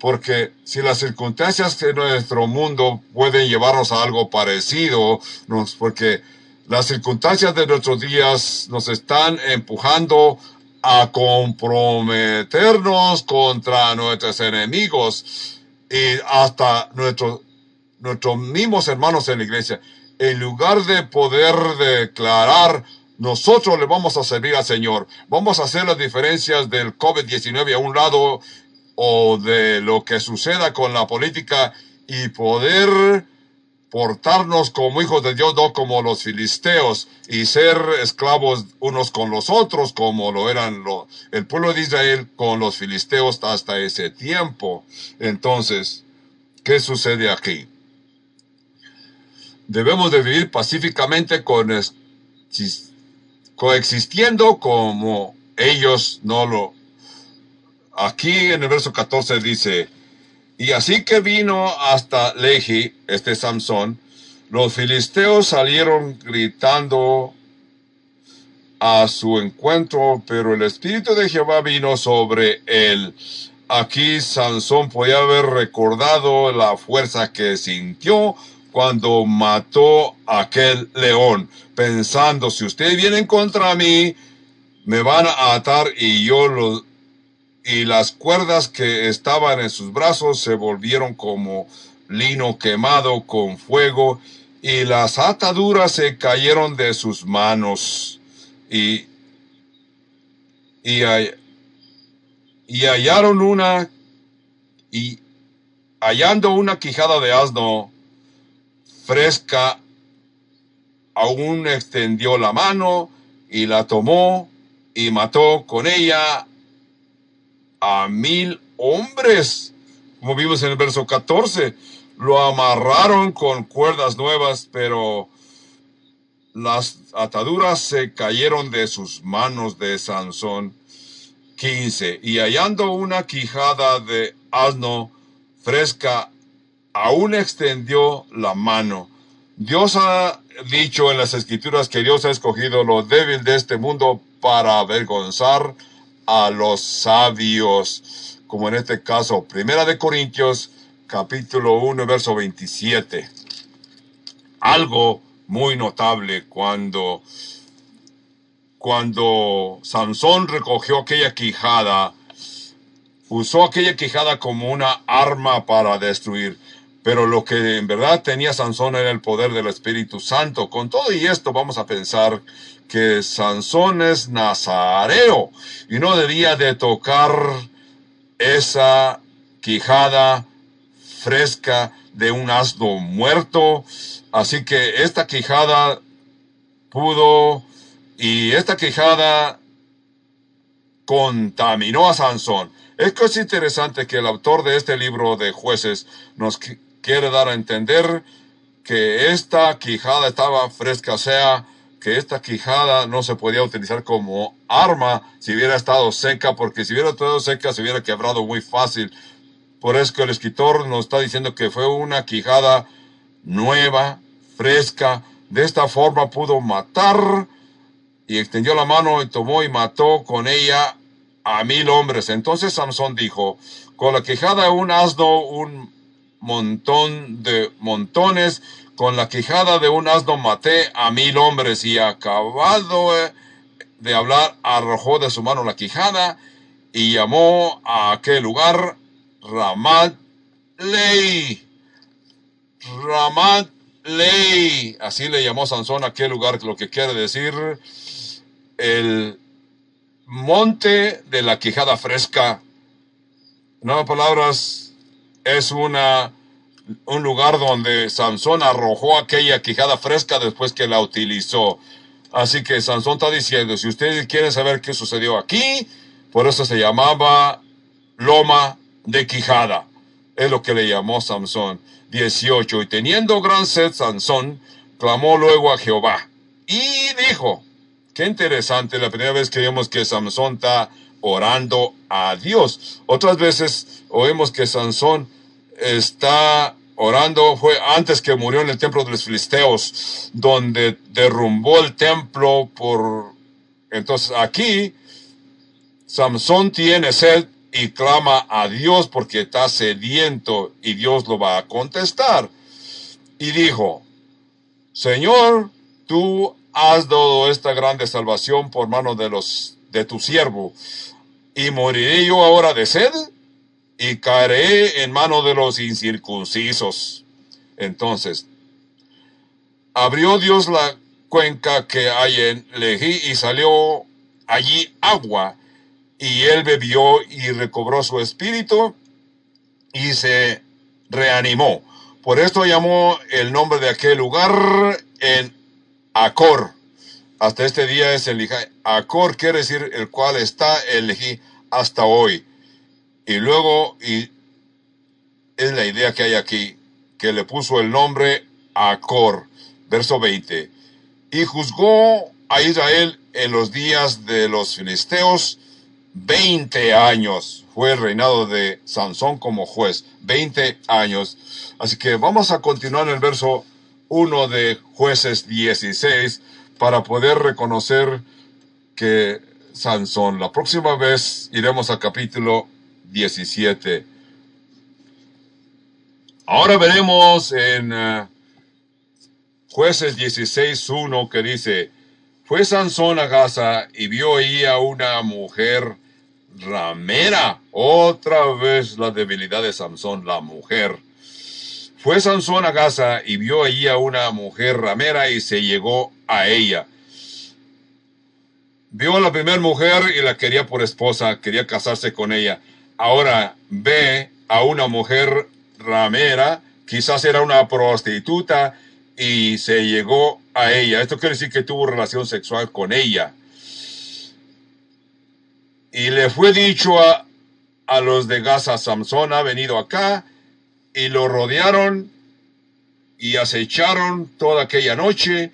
porque si las circunstancias de nuestro mundo pueden llevarnos a algo parecido, nos, porque las circunstancias de nuestros días nos están empujando a comprometernos contra nuestros enemigos y hasta nuestros, nuestros mismos hermanos en la iglesia. En lugar de poder declarar nosotros le vamos a servir al Señor. Vamos a hacer las diferencias del COVID-19 a un lado o de lo que suceda con la política y poder portarnos como hijos de Dios, no como los filisteos, y ser esclavos unos con los otros, como lo eran el pueblo de Israel con los filisteos hasta ese tiempo. Entonces, ¿qué sucede aquí? Debemos de vivir pacíficamente con coexistiendo como ellos no lo aquí en el verso 14 dice, y así que vino hasta Lehi, este Samson, los filisteos salieron gritando a su encuentro, pero el Espíritu de Jehová vino sobre él. Aquí Sansón podía haber recordado la fuerza que sintió cuando mató aquel león, pensando, si ustedes vienen contra mí, me van a atar y yo los y las cuerdas que estaban en sus brazos se volvieron como lino quemado con fuego, y las ataduras se cayeron de sus manos, y, y, y hallaron una, y hallando una quijada de asno fresca, aún extendió la mano y la tomó y mató con ella a mil hombres, como vimos en el verso 14. Lo amarraron con cuerdas nuevas, pero las ataduras se cayeron de sus manos de Sansón. 15. Y hallando una quijada de asno fresca, aún extendió la mano. Dios ha dicho en las escrituras que Dios ha escogido lo débil de este mundo para avergonzar a los sabios, como en este caso, Primera de Corintios, capítulo 1, verso 27. Algo muy notable cuando, cuando Sansón recogió aquella quijada, usó aquella quijada como una arma para destruir. Pero lo que en verdad tenía Sansón era el poder del Espíritu Santo. Con todo y esto vamos a pensar que Sansón es nazareo y no debía de tocar esa quijada fresca de un asno muerto. Así que esta quijada pudo y esta quijada contaminó a Sansón. Es que es interesante que el autor de este libro de jueces nos quiere dar a entender que esta quijada estaba fresca, o sea, que esta quijada no se podía utilizar como arma si hubiera estado seca, porque si hubiera estado seca se hubiera quebrado muy fácil. Por eso el escritor nos está diciendo que fue una quijada nueva, fresca. De esta forma pudo matar y extendió la mano y tomó y mató con ella a mil hombres. Entonces Samson dijo, con la quijada un asno, un montón de montones con la quijada de un asno maté a mil hombres y acabado eh, de hablar arrojó de su mano la quijada y llamó a aquel lugar Ramat Ley. Ramat Ley. Así le llamó Sansón a aquel lugar, lo que quiere decir el monte de la quijada fresca. No palabras, es una un lugar donde Sansón arrojó aquella quijada fresca después que la utilizó. Así que Sansón está diciendo, si ustedes quieren saber qué sucedió aquí, por eso se llamaba loma de quijada. Es lo que le llamó Sansón. 18. Y teniendo gran sed, Sansón clamó luego a Jehová y dijo, qué interesante, la primera vez que vemos que Sansón está orando a Dios. Otras veces oímos que Sansón está orando, fue antes que murió en el templo de los filisteos, donde derrumbó el templo por... Entonces aquí, Samson tiene sed y clama a Dios porque está sediento y Dios lo va a contestar. Y dijo, Señor, tú has dado esta grande salvación por mano de los de tu siervo, y moriré yo ahora de sed y caeré en mano de los incircuncisos. Entonces, abrió Dios la cuenca que hay en Lejí y salió allí agua, y él bebió y recobró su espíritu y se reanimó. Por esto llamó el nombre de aquel lugar en Acor. Hasta este día es el Acor quiere decir el cual está el hasta hoy. Y luego, y es la idea que hay aquí, que le puso el nombre Acor, verso 20. Y juzgó a Israel en los días de los filisteos 20 años. Fue el reinado de Sansón como juez, 20 años. Así que vamos a continuar en el verso 1 de jueces 16 para poder reconocer que Sansón. La próxima vez iremos al capítulo 17. Ahora veremos en uh, jueces 16.1 que dice, fue Sansón a Gaza y vio ahí a una mujer ramera. Otra vez la debilidad de Sansón, la mujer. Fue Sansón a Gaza y vio allí a una mujer ramera y se llegó a ella. Vio a la primera mujer y la quería por esposa, quería casarse con ella ahora ve a una mujer ramera, quizás era una prostituta y se llegó a ella. Esto quiere decir que tuvo relación sexual con ella. Y le fue dicho a, a los de Gaza, Samson ha venido acá y lo rodearon y acecharon toda aquella noche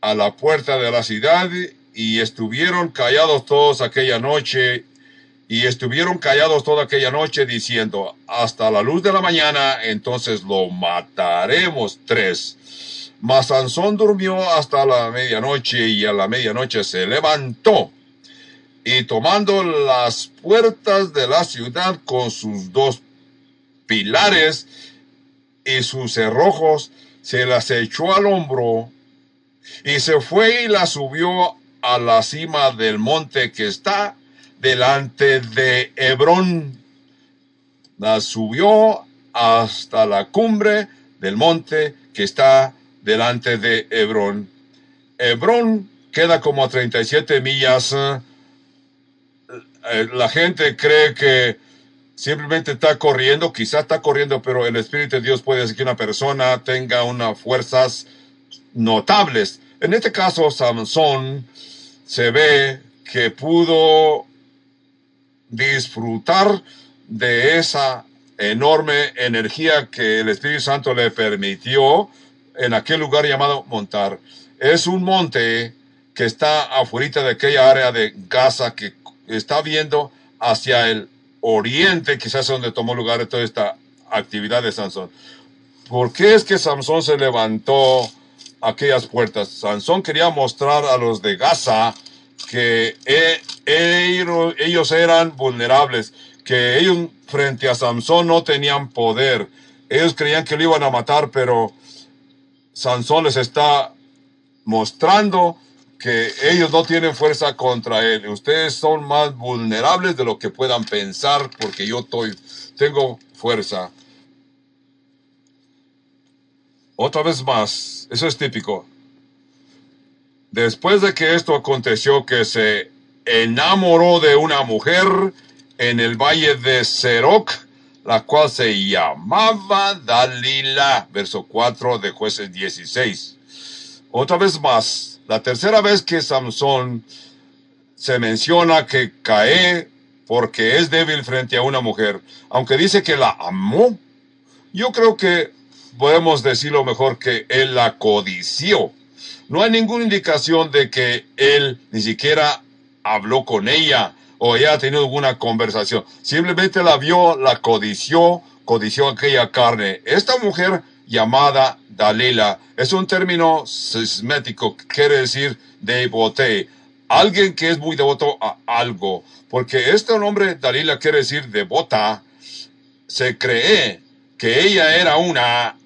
a la puerta de la ciudad y estuvieron callados todos aquella noche y estuvieron callados toda aquella noche diciendo, hasta la luz de la mañana, entonces lo mataremos tres. Mas Sansón durmió hasta la medianoche y a la medianoche se levantó y tomando las puertas de la ciudad con sus dos pilares y sus cerrojos, se las echó al hombro y se fue y la subió a la cima del monte que está delante de Hebrón. La subió hasta la cumbre del monte que está delante de Hebrón. Hebrón queda como a 37 millas. Eh, la gente cree que simplemente está corriendo, quizá está corriendo, pero el Espíritu de Dios puede hacer que una persona tenga unas fuerzas notables. En este caso, Samson se ve que pudo disfrutar de esa enorme energía que el Espíritu Santo le permitió en aquel lugar llamado montar. es un monte que está afuera de aquella área de Gaza que está viendo hacia el oriente, quizás donde tomó lugar toda esta actividad de Sansón. ¿Por qué es que Sansón se levantó aquellas puertas? Sansón quería mostrar a los de Gaza que e, ellos eran vulnerables, que ellos frente a Sansón no tenían poder. Ellos creían que lo iban a matar, pero Sansón les está mostrando que ellos no tienen fuerza contra él. Ustedes son más vulnerables de lo que puedan pensar porque yo estoy, tengo fuerza. Otra vez más, eso es típico. Después de que esto aconteció, que se enamoró de una mujer en el valle de Seroc, la cual se llamaba Dalila, verso 4 de jueces 16. Otra vez más, la tercera vez que Samson se menciona que cae porque es débil frente a una mujer, aunque dice que la amó, yo creo que podemos decirlo mejor que él la codició. No hay ninguna indicación de que él ni siquiera habló con ella o ella ha tenido alguna conversación. Simplemente la vio, la codició, codició aquella carne. Esta mujer llamada Dalila es un término sismético que quiere decir devote. Alguien que es muy devoto a algo. Porque este nombre Dalila quiere decir devota. Se cree que ella era una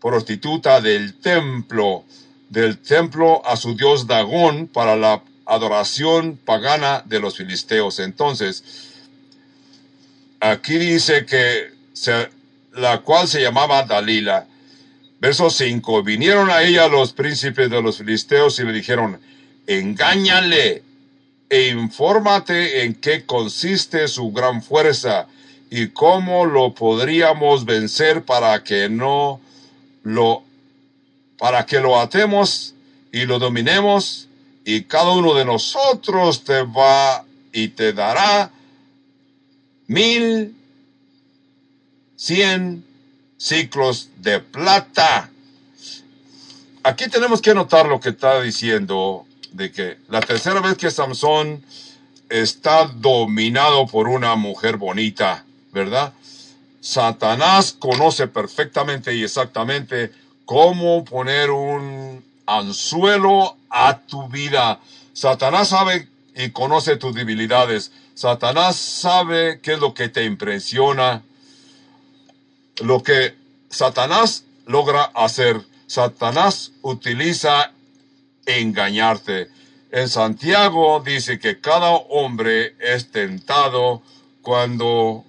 prostituta del templo, del templo a su dios Dagón para la adoración pagana de los filisteos. Entonces, aquí dice que la cual se llamaba Dalila. Verso 5. Vinieron a ella los príncipes de los filisteos y le dijeron, engáñale e infórmate en qué consiste su gran fuerza y cómo lo podríamos vencer para que no lo, para que lo atemos y lo dominemos, y cada uno de nosotros te va y te dará mil cien ciclos de plata. Aquí tenemos que notar lo que está diciendo de que la tercera vez que Samson está dominado por una mujer bonita, ¿verdad? Satanás conoce perfectamente y exactamente cómo poner un anzuelo a tu vida. Satanás sabe y conoce tus debilidades. Satanás sabe qué es lo que te impresiona. Lo que Satanás logra hacer. Satanás utiliza engañarte. En Santiago dice que cada hombre es tentado cuando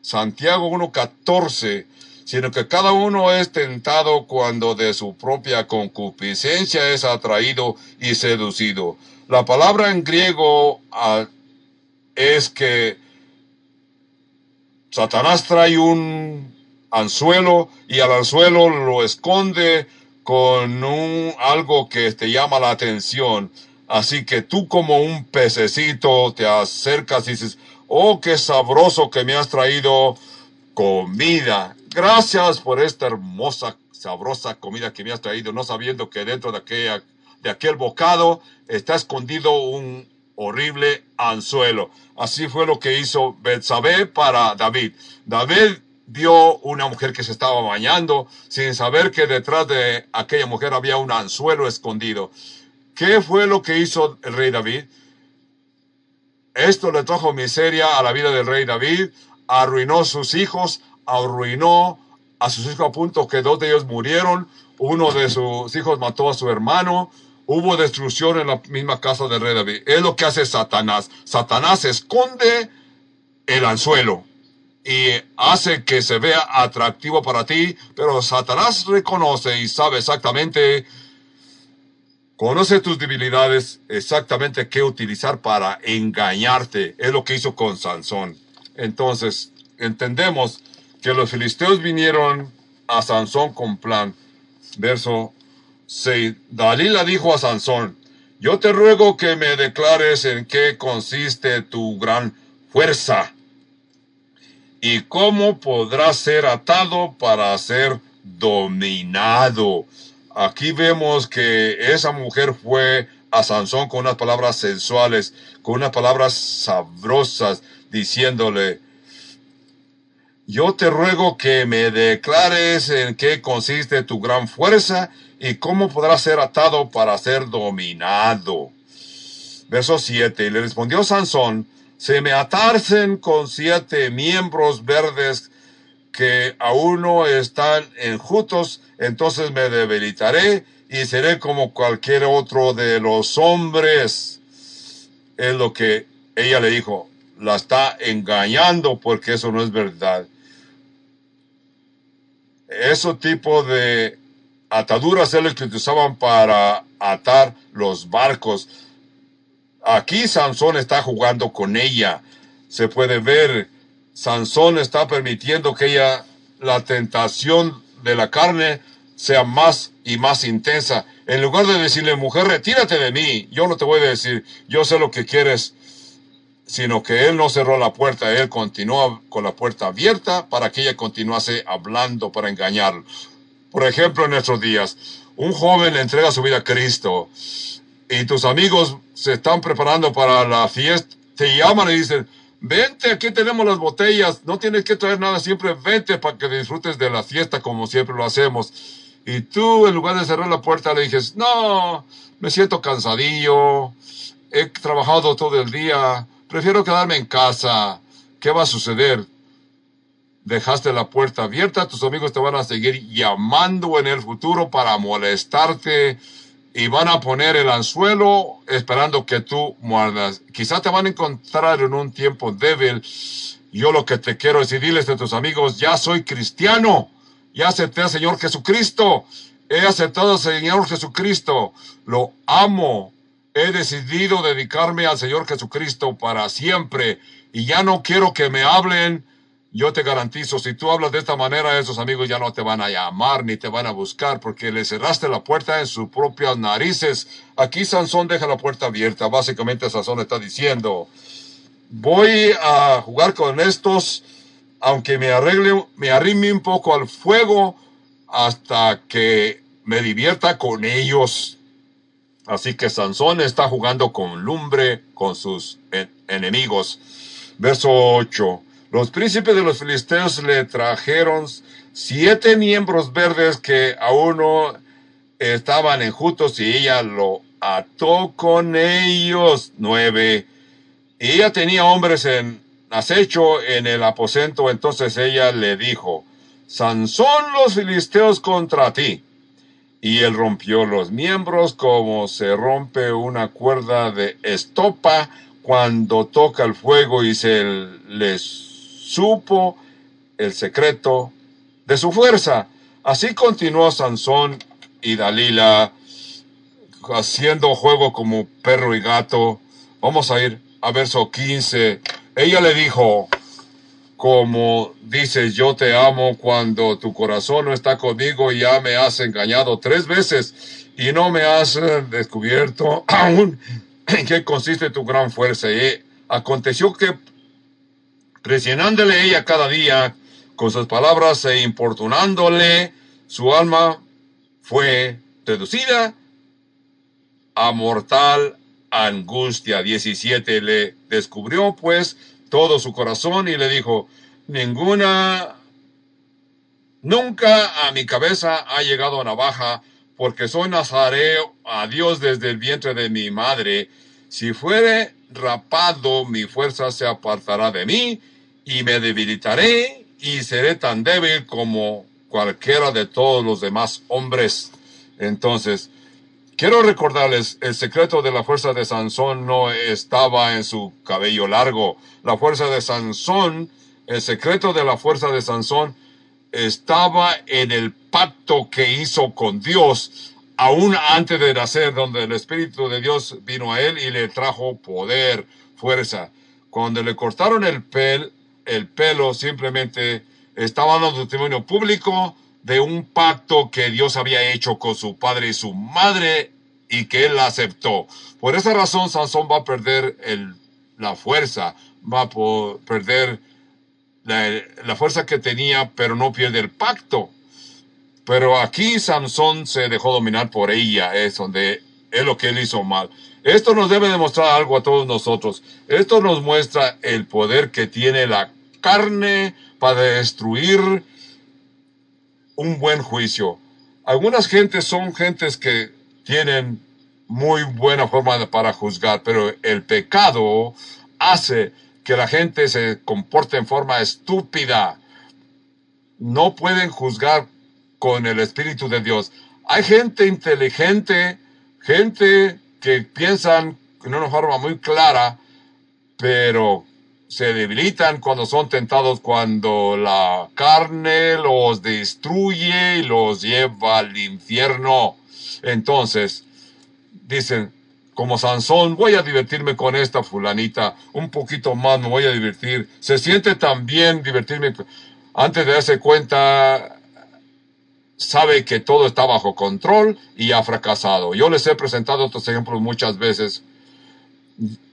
Santiago 1.14, sino que cada uno es tentado cuando de su propia concupiscencia es atraído y seducido. La palabra en griego ah, es que Satanás trae un anzuelo y al anzuelo lo esconde con un, algo que te llama la atención. Así que tú como un pececito te acercas y dices, Oh, qué sabroso que me has traído comida. Gracias por esta hermosa, sabrosa comida que me has traído, no sabiendo que dentro de, aquel bocado está escondido un horrible anzuelo. Así fue lo que hizo Betsabé para David. David vio una mujer que se estaba bañando sin saber que detrás de aquella mujer había un anzuelo escondido. ¿Qué fue lo que hizo el rey David? Esto le trajo miseria a la vida del rey David, arruinó sus hijos, arruinó a sus hijos a punto que dos de ellos murieron, uno de sus hijos mató a su hermano, hubo destrucción en la misma casa del rey David. Es lo que hace Satanás. Satanás esconde el anzuelo y hace que se vea atractivo para ti, pero Satanás reconoce y sabe exactamente Conoce tus debilidades, exactamente qué utilizar para engañarte. Es lo que hizo con Sansón. Entonces, entendemos que los filisteos vinieron a Sansón con plan. Verso 6. Dalila dijo a Sansón, yo te ruego que me declares en qué consiste tu gran fuerza y cómo podrás ser atado para ser dominado. Aquí vemos que esa mujer fue a Sansón con unas palabras sensuales, con unas palabras sabrosas, diciéndole, yo te ruego que me declares en qué consiste tu gran fuerza y cómo podrás ser atado para ser dominado. Verso 7. Y le respondió Sansón, se me atarcen con siete miembros verdes que aún no están enjutos, entonces me debilitaré y seré como cualquier otro de los hombres. Es lo que ella le dijo. La está engañando porque eso no es verdad. Ese tipo de ataduras es lo que usaban para atar los barcos. Aquí Sansón está jugando con ella. Se puede ver, Sansón está permitiendo que ella, la tentación de la carne, sea más y más intensa. En lugar de decirle, mujer, retírate de mí, yo no te voy a decir, yo sé lo que quieres, sino que él no cerró la puerta, él continuó con la puerta abierta para que ella continuase hablando para engañarlo. Por ejemplo, en nuestros días, un joven entrega su vida a Cristo y tus amigos se están preparando para la fiesta, te llaman y dicen, vente, aquí tenemos las botellas, no tienes que traer nada, siempre vente para que disfrutes de la fiesta como siempre lo hacemos. Y tú, en lugar de cerrar la puerta, le dices, no, me siento cansadillo, he trabajado todo el día, prefiero quedarme en casa. ¿Qué va a suceder? Dejaste la puerta abierta, tus amigos te van a seguir llamando en el futuro para molestarte y van a poner el anzuelo esperando que tú muerdas. Quizá te van a encontrar en un tiempo débil. Yo lo que te quiero decir, diles a tus amigos, ya soy cristiano ya acepté al Señor Jesucristo. He aceptado al Señor Jesucristo. Lo amo. He decidido dedicarme al Señor Jesucristo para siempre. Y ya no quiero que me hablen. Yo te garantizo, si tú hablas de esta manera, esos amigos ya no te van a llamar ni te van a buscar porque le cerraste la puerta en sus propias narices. Aquí Sansón deja la puerta abierta. Básicamente Sansón está diciendo, voy a jugar con estos aunque me arregle, me arrime un poco al fuego hasta que me divierta con ellos. Así que Sansón está jugando con lumbre con sus enemigos. Verso 8. Los príncipes de los filisteos le trajeron siete miembros verdes que aún no estaban enjutos y ella lo ató con ellos. Nueve. Y ella tenía hombres en acecho en el aposento, entonces ella le dijo, Sansón los filisteos contra ti. Y él rompió los miembros como se rompe una cuerda de estopa cuando toca el fuego y se le supo el secreto de su fuerza. Así continuó Sansón y Dalila haciendo juego como perro y gato. Vamos a ir a verso 15 ella le dijo, como dices, yo te amo cuando tu corazón no está conmigo ya me has engañado tres veces y no me has eh, descubierto aún en qué consiste tu gran fuerza. Y aconteció que, presionándole ella cada día con sus palabras e importunándole, su alma fue reducida a mortal angustia. 17. Le descubrió pues todo su corazón y le dijo, ninguna, nunca a mi cabeza ha llegado navaja, porque soy nazareo a Dios desde el vientre de mi madre. Si fuere rapado, mi fuerza se apartará de mí y me debilitaré y seré tan débil como cualquiera de todos los demás hombres. Entonces, Quiero recordarles, el secreto de la fuerza de Sansón no estaba en su cabello largo. La fuerza de Sansón, el secreto de la fuerza de Sansón estaba en el pacto que hizo con Dios, aún antes de nacer, donde el Espíritu de Dios vino a él y le trajo poder, fuerza. Cuando le cortaron el, pel, el pelo, simplemente estaba dando testimonio público de un pacto que Dios había hecho con su padre y su madre y que él aceptó. Por esa razón Sansón va a perder el, la fuerza, va a perder la, fuerza que tenía, pero no pierde el pacto. Pero aquí Samson se dejó dominar por ella, es donde es lo que él hizo mal. Esto nos debe demostrar algo a todos nosotros. Esto nos muestra el poder que tiene la carne para destruir un buen juicio. Algunas gentes son gentes que tienen muy buena forma para juzgar, pero el pecado hace que la gente se comporte en forma estúpida. No pueden juzgar con el Espíritu de Dios. Hay gente inteligente, gente que piensan en una forma muy clara, pero se debilitan cuando son tentados, cuando la carne los destruye y los lleva al infierno. Entonces, dicen, como Sansón, voy a divertirme con esta fulanita, un poquito más me voy a divertir. Se siente tan bien divertirme. Antes de darse cuenta, sabe que todo está bajo control y ha fracasado. Yo les he presentado otros ejemplos muchas veces.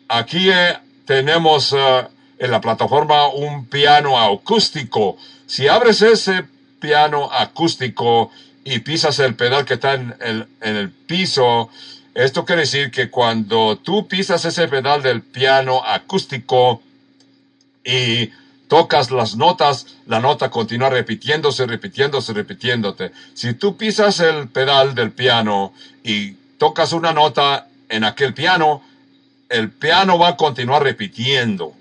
Aquí eh, tenemos eh, en la plataforma un piano acústico. Si abres ese piano acústico y pisas el pedal que está en el, en el piso, esto quiere decir que cuando tú pisas ese pedal del piano acústico y tocas las notas, la nota continúa repitiéndose, repitiéndose, repitiéndote. Si tú pisas el pedal del piano y tocas una nota en aquel piano, el piano va a continuar repitiendo.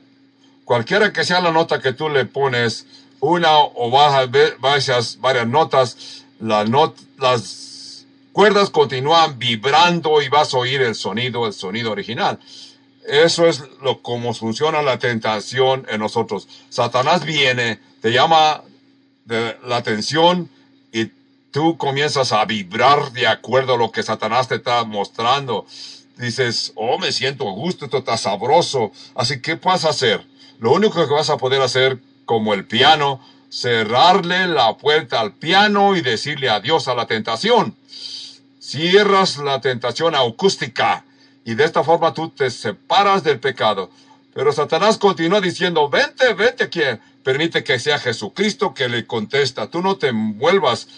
Cualquiera que sea la nota que tú le pones, una o varias, notas, la not, las cuerdas continúan vibrando y vas a oír el sonido, el sonido original. Eso es lo como funciona la tentación en nosotros. Satanás viene, te llama de la atención y tú comienzas a vibrar de acuerdo a lo que Satanás te está mostrando. Dices, oh, me siento a gusto, esto está sabroso. Así que, ¿qué vas a hacer? Lo único que vas a poder hacer, como el piano, cerrarle la puerta al piano y decirle adiós a la tentación cierras la tentación acústica y de esta forma tú te separas del pecado. Pero Satanás continúa diciendo, vente, vente aquí. Permite que sea Jesucristo que le contesta. Tú no te envuelvas.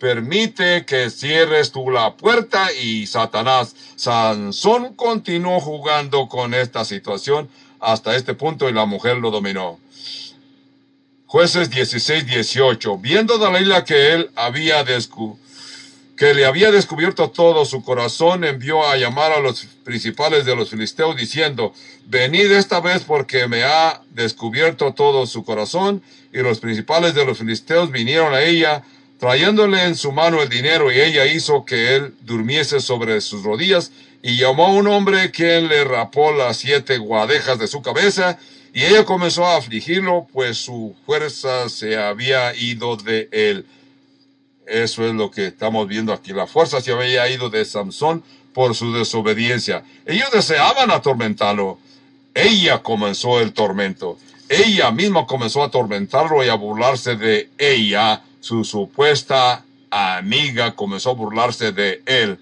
Permite que cierres tú la puerta y Satanás. Sansón continuó jugando con esta situación hasta este punto y la mujer lo dominó. Jueces 16, 18. Viendo Dalila que él había descubierto que le había descubierto todo su corazón, envió a llamar a los principales de los filisteos diciendo, venid esta vez porque me ha descubierto todo su corazón. Y los principales de los filisteos vinieron a ella, trayéndole en su mano el dinero, y ella hizo que él durmiese sobre sus rodillas, y llamó a un hombre quien le rapó las siete guadejas de su cabeza, y ella comenzó a afligirlo, pues su fuerza se había ido de él. Eso es lo que estamos viendo aquí. La fuerza se había ido de Samson por su desobediencia. Ellos deseaban atormentarlo. Ella comenzó el tormento. Ella misma comenzó a atormentarlo y a burlarse de ella. Su supuesta amiga comenzó a burlarse de él.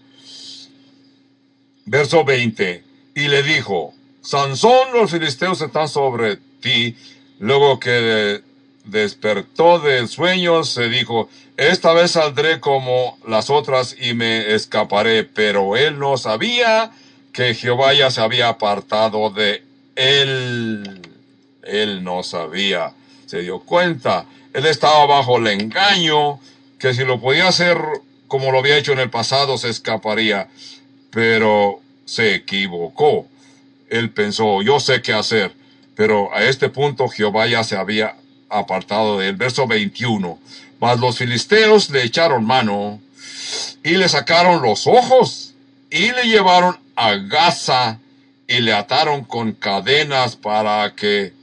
Verso 20. Y le dijo, Sansón, los filisteos están sobre ti. Luego que despertó del sueño, se dijo, esta vez saldré como las otras y me escaparé, pero él no sabía que Jehová ya se había apartado de él. Él no sabía, se dio cuenta, él estaba bajo el engaño, que si lo podía hacer como lo había hecho en el pasado, se escaparía, pero se equivocó. Él pensó, yo sé qué hacer, pero a este punto Jehová ya se había apartado del verso 21. Mas los filisteos le echaron mano y le sacaron los ojos y le llevaron a Gaza y le ataron con cadenas para que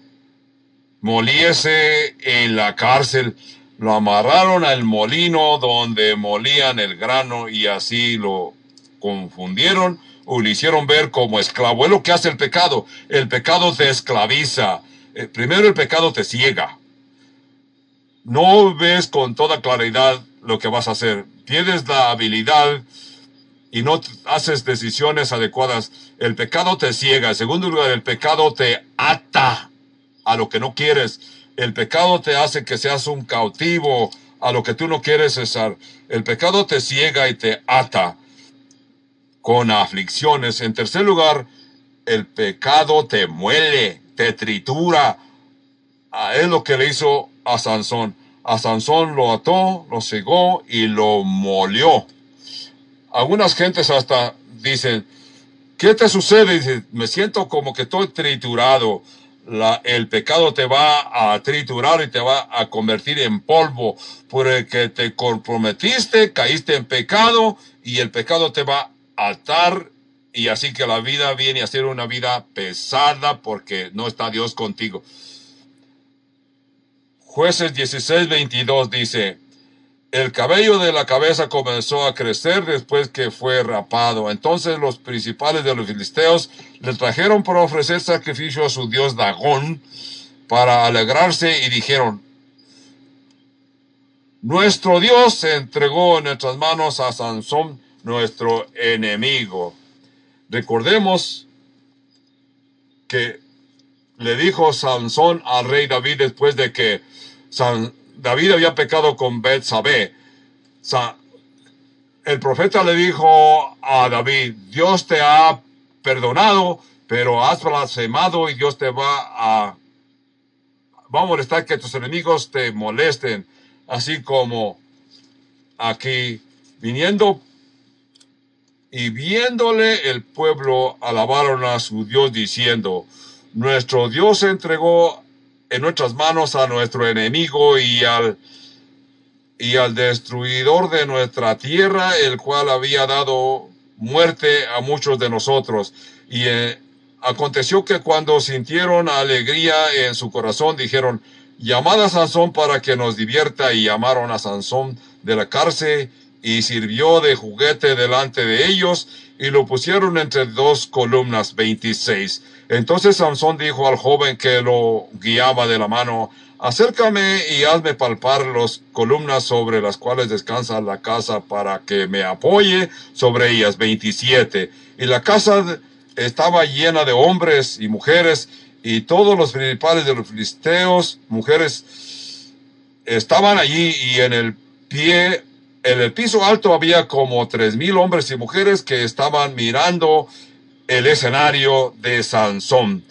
moliese en la cárcel. Lo amarraron al molino donde molían el grano y así lo confundieron o le hicieron ver como esclavo. Es lo que hace el pecado. El pecado te esclaviza. Eh, primero el pecado te ciega no ves con toda claridad lo que vas a hacer. Tienes la habilidad y no haces decisiones adecuadas. El pecado te ciega. En segundo lugar, el pecado te ata a lo que no quieres. El pecado te hace que seas un cautivo a lo que tú no quieres cesar. El pecado te ciega y te ata con aflicciones. En tercer lugar, el pecado te muele, te tritura. Ah, es lo que le hizo a Sansón. A Sansón lo ató, lo cegó y lo molió. Algunas gentes hasta dicen, ¿qué te sucede? Me siento como que estoy triturado. El pecado te va a triturar y te va a convertir en polvo, porque te comprometiste, caíste en pecado y el pecado te va a atar y así que la vida viene a ser una vida pesada porque no está Dios contigo. Jueces 16, 22 dice, el cabello de la cabeza comenzó a crecer después que fue rapado. Entonces los principales de los filisteos le trajeron para ofrecer sacrificio a su dios Dagón para alegrarse y dijeron, nuestro Dios se entregó en nuestras manos a Sansón, nuestro enemigo. Recordemos que le dijo Sansón al rey David después de que San, David había pecado con Betsabé. El profeta le dijo a David, Dios te ha perdonado, pero has blasfemado y Dios te va a, va a molestar que tus enemigos te molesten, así como aquí viniendo y viéndole el pueblo alabaron a su Dios diciendo, nuestro Dios entregó en nuestras manos a nuestro enemigo y al, y al destruidor de nuestra tierra, el cual había dado muerte a muchos de nosotros. Y eh, aconteció que cuando sintieron alegría en su corazón, dijeron, llamad a Sansón para que nos divierta, y llamaron a Sansón de la cárcel, y sirvió de juguete delante de ellos, y lo pusieron entre dos columnas, 26. Entonces Sansón dijo al joven que lo guiaba de la mano, acércame y hazme palpar las columnas sobre las cuales descansa la casa para que me apoye sobre ellas. 27. Y la casa estaba llena de hombres y mujeres y todos los principales de los filisteos, mujeres, estaban allí y en el pie, en el piso alto había como tres mil hombres y mujeres que estaban mirando el escenario de Sansón.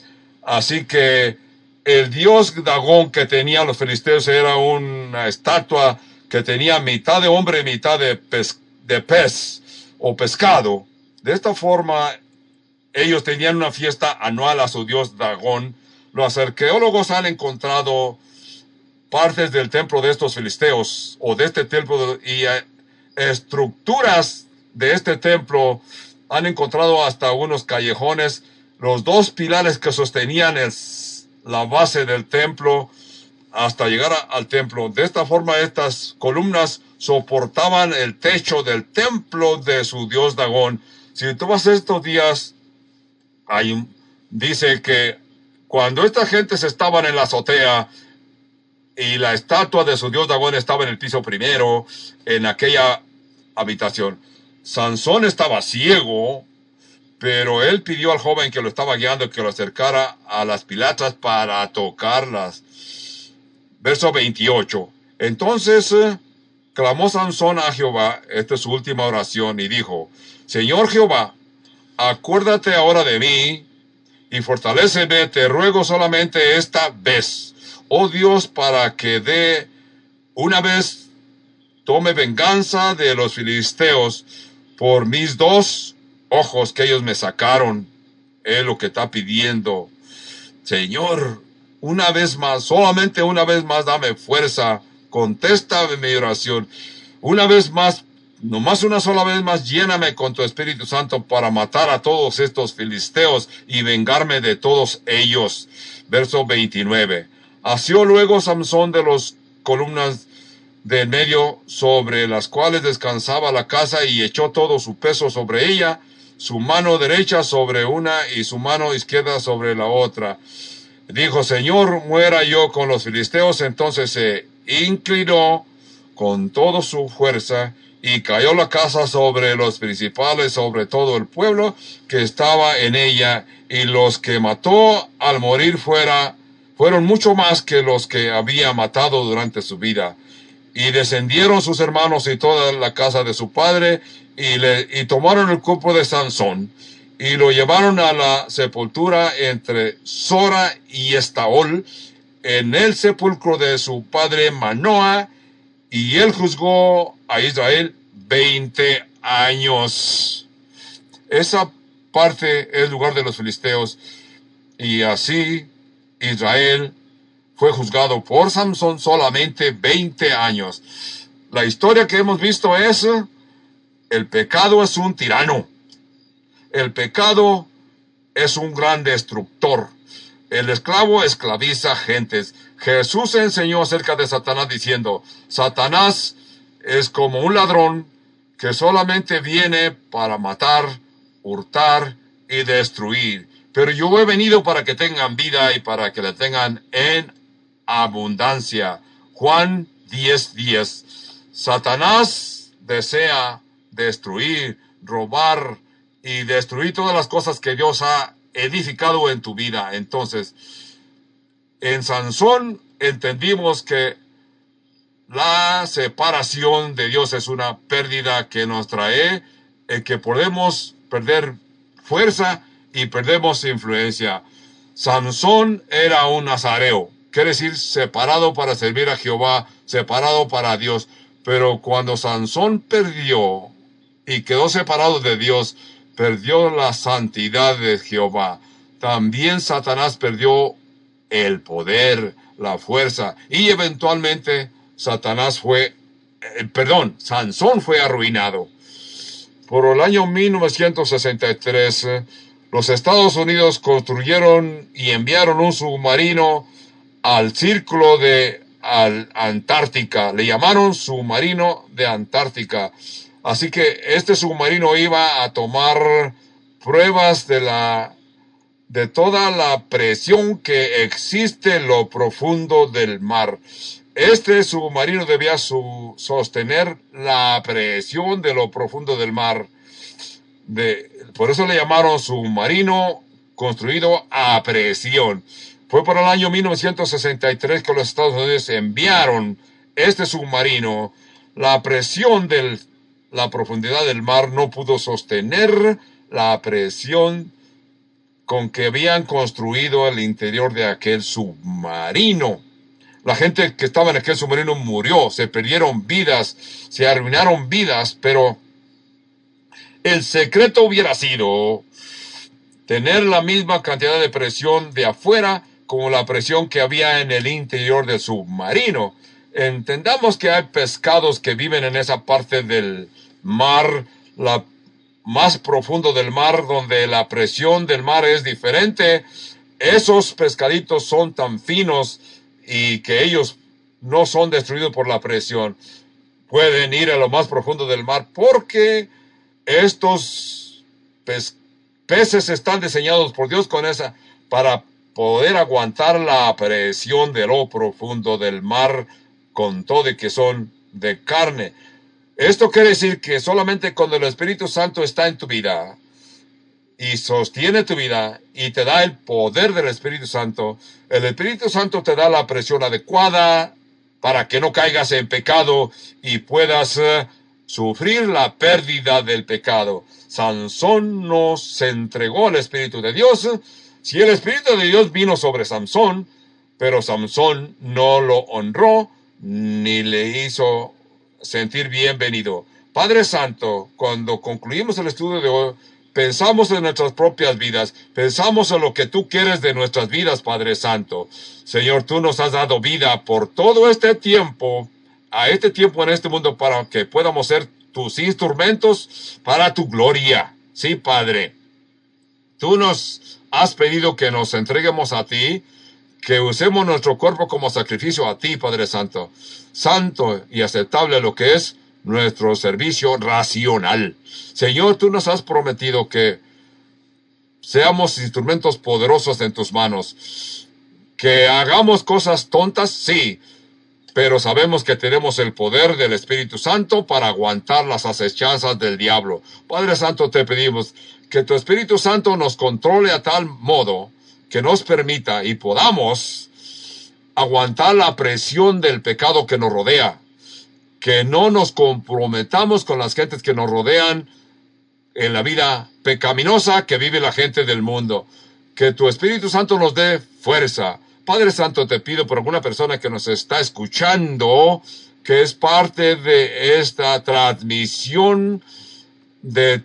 Así que el dios Dagón que tenían los filisteos era una estatua que tenía mitad de hombre y mitad de pez, de pez o pescado. De esta forma, ellos tenían una fiesta anual a su dios Dagón. Los arqueólogos han encontrado partes del templo de estos filisteos o de este templo y eh, estructuras de este templo han encontrado hasta unos callejones, los dos pilares que sostenían la base del templo hasta llegar al templo. De esta forma estas columnas soportaban el techo del templo de su dios Dagón. Si tú vas estos días, hay, dice que cuando esta gente se estaban en la azotea y la estatua de su dios Dagón estaba en el piso primero, en aquella habitación, Sansón estaba ciego, pero él pidió al joven que lo estaba guiando que lo acercara a las pilastras para tocarlas. Verso 28. Entonces eh, clamó Sansón a Jehová, esta es su última oración, y dijo, Señor Jehová, acuérdate ahora de mí y fortaléceme, te ruego solamente esta vez, oh Dios, para que dé una vez tome venganza de los filisteos por mis dos ojos que ellos me sacaron. Es lo que está pidiendo. Señor, una vez más, solamente una vez más, dame fuerza. Contesta mi oración. Una vez más, nomás una sola vez más, lléname con tu Espíritu Santo para matar a todos estos filisteos y vengarme de todos ellos. Verso 29. Asió luego Samson de los columnas de medio sobre las cuales descansaba la casa y echó todo su peso sobre ella, su mano derecha sobre una y su mano izquierda sobre la otra. Dijo, Señor, muera yo con los filisteos. Entonces se inclinó con toda su fuerza y cayó la casa sobre los principales, sobre todo el pueblo que estaba en ella, y los que mató al morir fuera, fueron mucho más que los que había matado durante su vida Y descendieron sus hermanos y toda la casa de su padre y, le, y tomaron el cuerpo de Sansón y lo llevaron a la sepultura entre Sora y Estaol en el sepulcro de su padre Manoa y él juzgó a Israel 20 años. Esa parte es lugar de los filisteos y así Israel fue juzgado por Samson solamente 20 años. La historia que hemos visto es el pecado es un tirano. El pecado es un gran destructor. El esclavo esclaviza gentes. Jesús enseñó acerca de Satanás diciendo, Satanás es como un ladrón que solamente viene para matar, hurtar y destruir. Pero yo he venido para que tengan vida y para que la tengan en abundancia. Juan 10:10. 10. Satanás desea destruir, robar y destruir todas las cosas que Dios ha edificado en tu vida. Entonces, en Sansón entendimos que la separación de Dios es una pérdida que nos trae, en que podemos perder fuerza y perdemos influencia. Sansón era un nazareo, quiere decir separado para servir a Jehová, separado para Dios. Pero cuando Sansón perdió y quedó separado de Dios, perdió la santidad de Jehová. También Satanás perdió el poder, la fuerza y eventualmente Satanás fue, eh, perdón, Sansón fue arruinado. Por el año 1963, los Estados Unidos construyeron y enviaron un submarino al círculo de Antártica. Le llamaron submarino de Antártica. Así que este submarino iba a tomar pruebas de la de toda la presión que existe en lo profundo del mar. Este submarino debía sostener la presión de lo profundo del mar. De, por eso le llamaron submarino construido a presión. Fue por el año 1963 que los Estados Unidos enviaron este submarino. La presión del la profundidad del mar no pudo sostener la presión con que habían construido el interior de aquel submarino. La gente que estaba en aquel submarino murió, se perdieron vidas, se arruinaron vidas, pero el secreto hubiera sido tener la misma cantidad de presión de afuera como la presión que había en el interior del submarino. Entendamos que hay pescados que viven en esa parte del mar, la más profundo del mar, donde la presión del mar es diferente. Esos pescaditos son tan finos y que ellos no son destruidos por la presión. Pueden ir a lo más profundo del mar porque estos peces están diseñados por Dios con esa para poder aguantar la presión de lo profundo del mar con todo que son de carne. Esto quiere decir que solamente cuando el Espíritu Santo está en tu vida y sostiene tu vida y te da el poder del Espíritu Santo, el Espíritu Santo te da la presión adecuada para que no caigas en pecado y puedas eh, sufrir la pérdida del pecado. Sansón nos entregó al Espíritu de Dios si el Espíritu de Dios vino sobre Samson, pero Samson no lo honró ni le hizo sentir bienvenido. Padre Santo, cuando concluimos el estudio de hoy, pensamos en nuestras propias vidas, pensamos en lo que tú quieres de nuestras vidas, Padre Santo. Señor, tú nos has dado vida por todo este tiempo, a este tiempo en este mundo, para que podamos ser tus instrumentos para tu gloria. Sí, Padre. Tú nos has pedido que nos entreguemos a ti, que usemos nuestro cuerpo como sacrificio a ti, Padre Santo, santo y aceptable lo que es nuestro servicio racional. Señor, tú nos has prometido que seamos instrumentos poderosos en tus manos, que hagamos cosas tontas, sí, pero sabemos que tenemos el poder del Espíritu Santo para aguantar las acechanzas del diablo. Padre Santo, te pedimos que tu Espíritu Santo nos controle a tal modo que nos permita y podamos aguantar la presión del pecado que nos rodea que no nos comprometamos con las gentes que nos rodean en la vida pecaminosa que vive la gente del mundo. Que tu Espíritu Santo nos dé fuerza. Padre Santo, te pido por alguna persona que nos está escuchando, que es parte de esta transmisión, de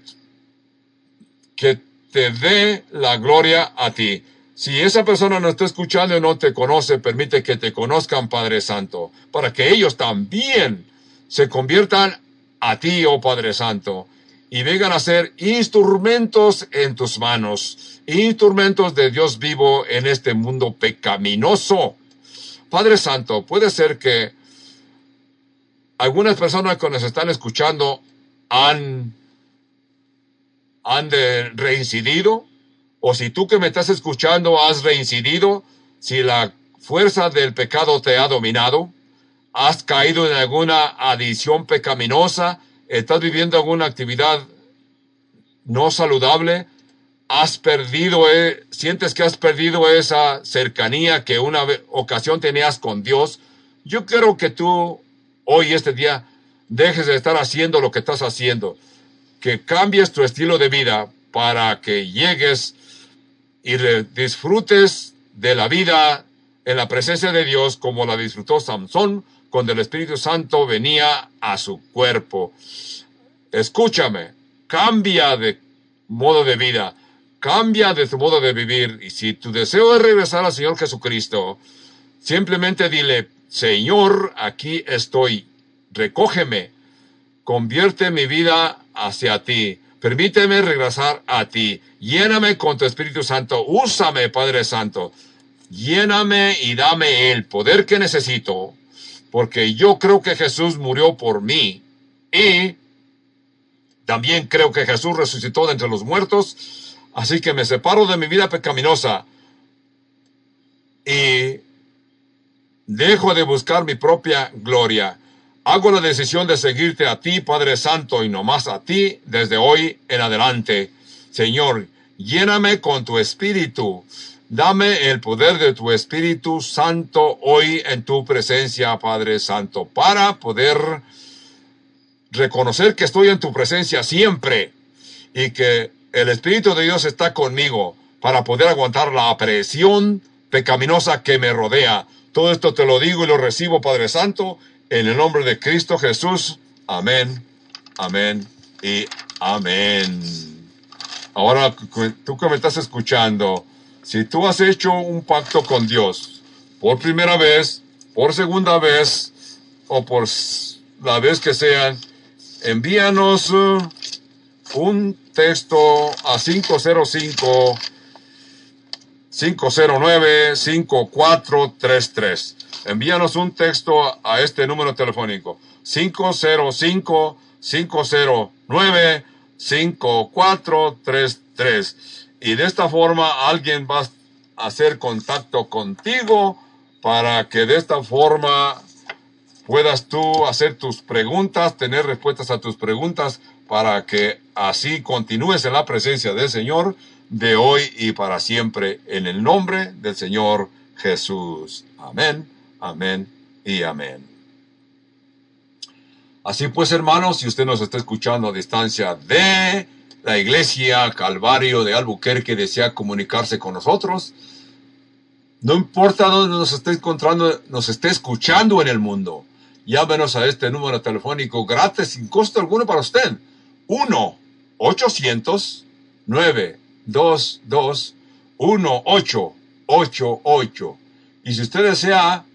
que te dé la gloria a ti. Si esa persona no está escuchando y no te conoce, permite que te conozcan, Padre Santo, para que ellos también se conviertan a ti, oh Padre Santo, y vengan a ser instrumentos en tus manos, instrumentos de Dios vivo en este mundo pecaminoso. Padre Santo, puede ser que algunas personas que nos están escuchando han, han reincidido, o si tú que me estás escuchando has reincidido, si la fuerza del pecado te ha dominado, has caído en alguna adición pecaminosa, estás viviendo alguna actividad no saludable, has perdido, eh, sientes que has perdido esa cercanía que una ocasión tenías con Dios, yo quiero que tú hoy, este día, dejes de estar haciendo lo que estás haciendo, que cambies tu estilo de vida para que llegues y disfrutes de la vida en la presencia de Dios como la disfrutó Samson cuando el Espíritu Santo venía a su cuerpo. Escúchame, cambia de modo de vida, cambia de tu modo de vivir. Y si tu deseo es regresar al Señor Jesucristo, simplemente dile, Señor, aquí estoy, recógeme, convierte mi vida hacia ti. Permíteme regresar a ti. Lléname con tu Espíritu Santo. Úsame, Padre Santo. Lléname y dame el poder que necesito porque yo creo que Jesús murió por mí y también creo que Jesús resucitó de entre los muertos, así que me separo de mi vida pecaminosa y dejo de buscar mi propia gloria. Hago la decisión de seguirte a ti, Padre Santo, y no más a ti desde hoy en adelante. Señor, lléname con tu espíritu Dame el poder de tu Espíritu Santo hoy en tu presencia, Padre Santo, para poder reconocer que estoy en tu presencia siempre y que el Espíritu de Dios está conmigo para poder aguantar la presión pecaminosa que me rodea. Todo esto te lo digo y lo recibo, Padre Santo, en el nombre de Cristo Jesús. Amén, amén y amén. Ahora, tú que me estás escuchando, si tú has hecho un pacto con Dios por primera vez, por segunda vez o por la vez que sea, envíanos uh, un texto a 505 509 5433. Envíanos un texto a este número telefónico 505 509 5433 y de esta forma alguien va a hacer contacto contigo para que de esta forma puedas tú hacer tus preguntas, tener respuestas a tus preguntas para que así continúes en la presencia del Señor de hoy y para siempre. En el nombre del Señor Jesús. Amén, amén y amén. Así pues, hermanos, si usted nos está escuchando a distancia de la iglesia Calvario de Albuquerque desea comunicarse con nosotros. No importa dónde nos esté encontrando, nos esté escuchando en el mundo. Llámenos a este número telefónico gratis sin costo alguno para usted. 1-800-922-1888. Y si usted desea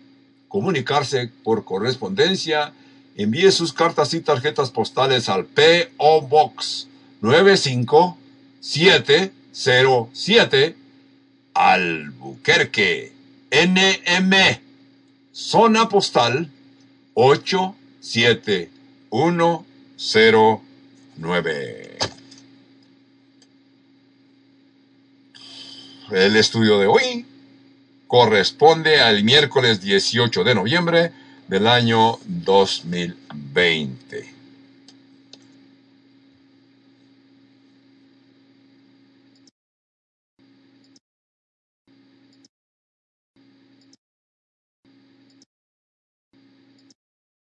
comunicarse por correspondencia, envíe sus cartas y tarjetas postales al P.O. Box 95707 Albuquerque, NM, zona postal 87109. El estudio de hoy corresponde al miércoles 18 de noviembre del año 2020.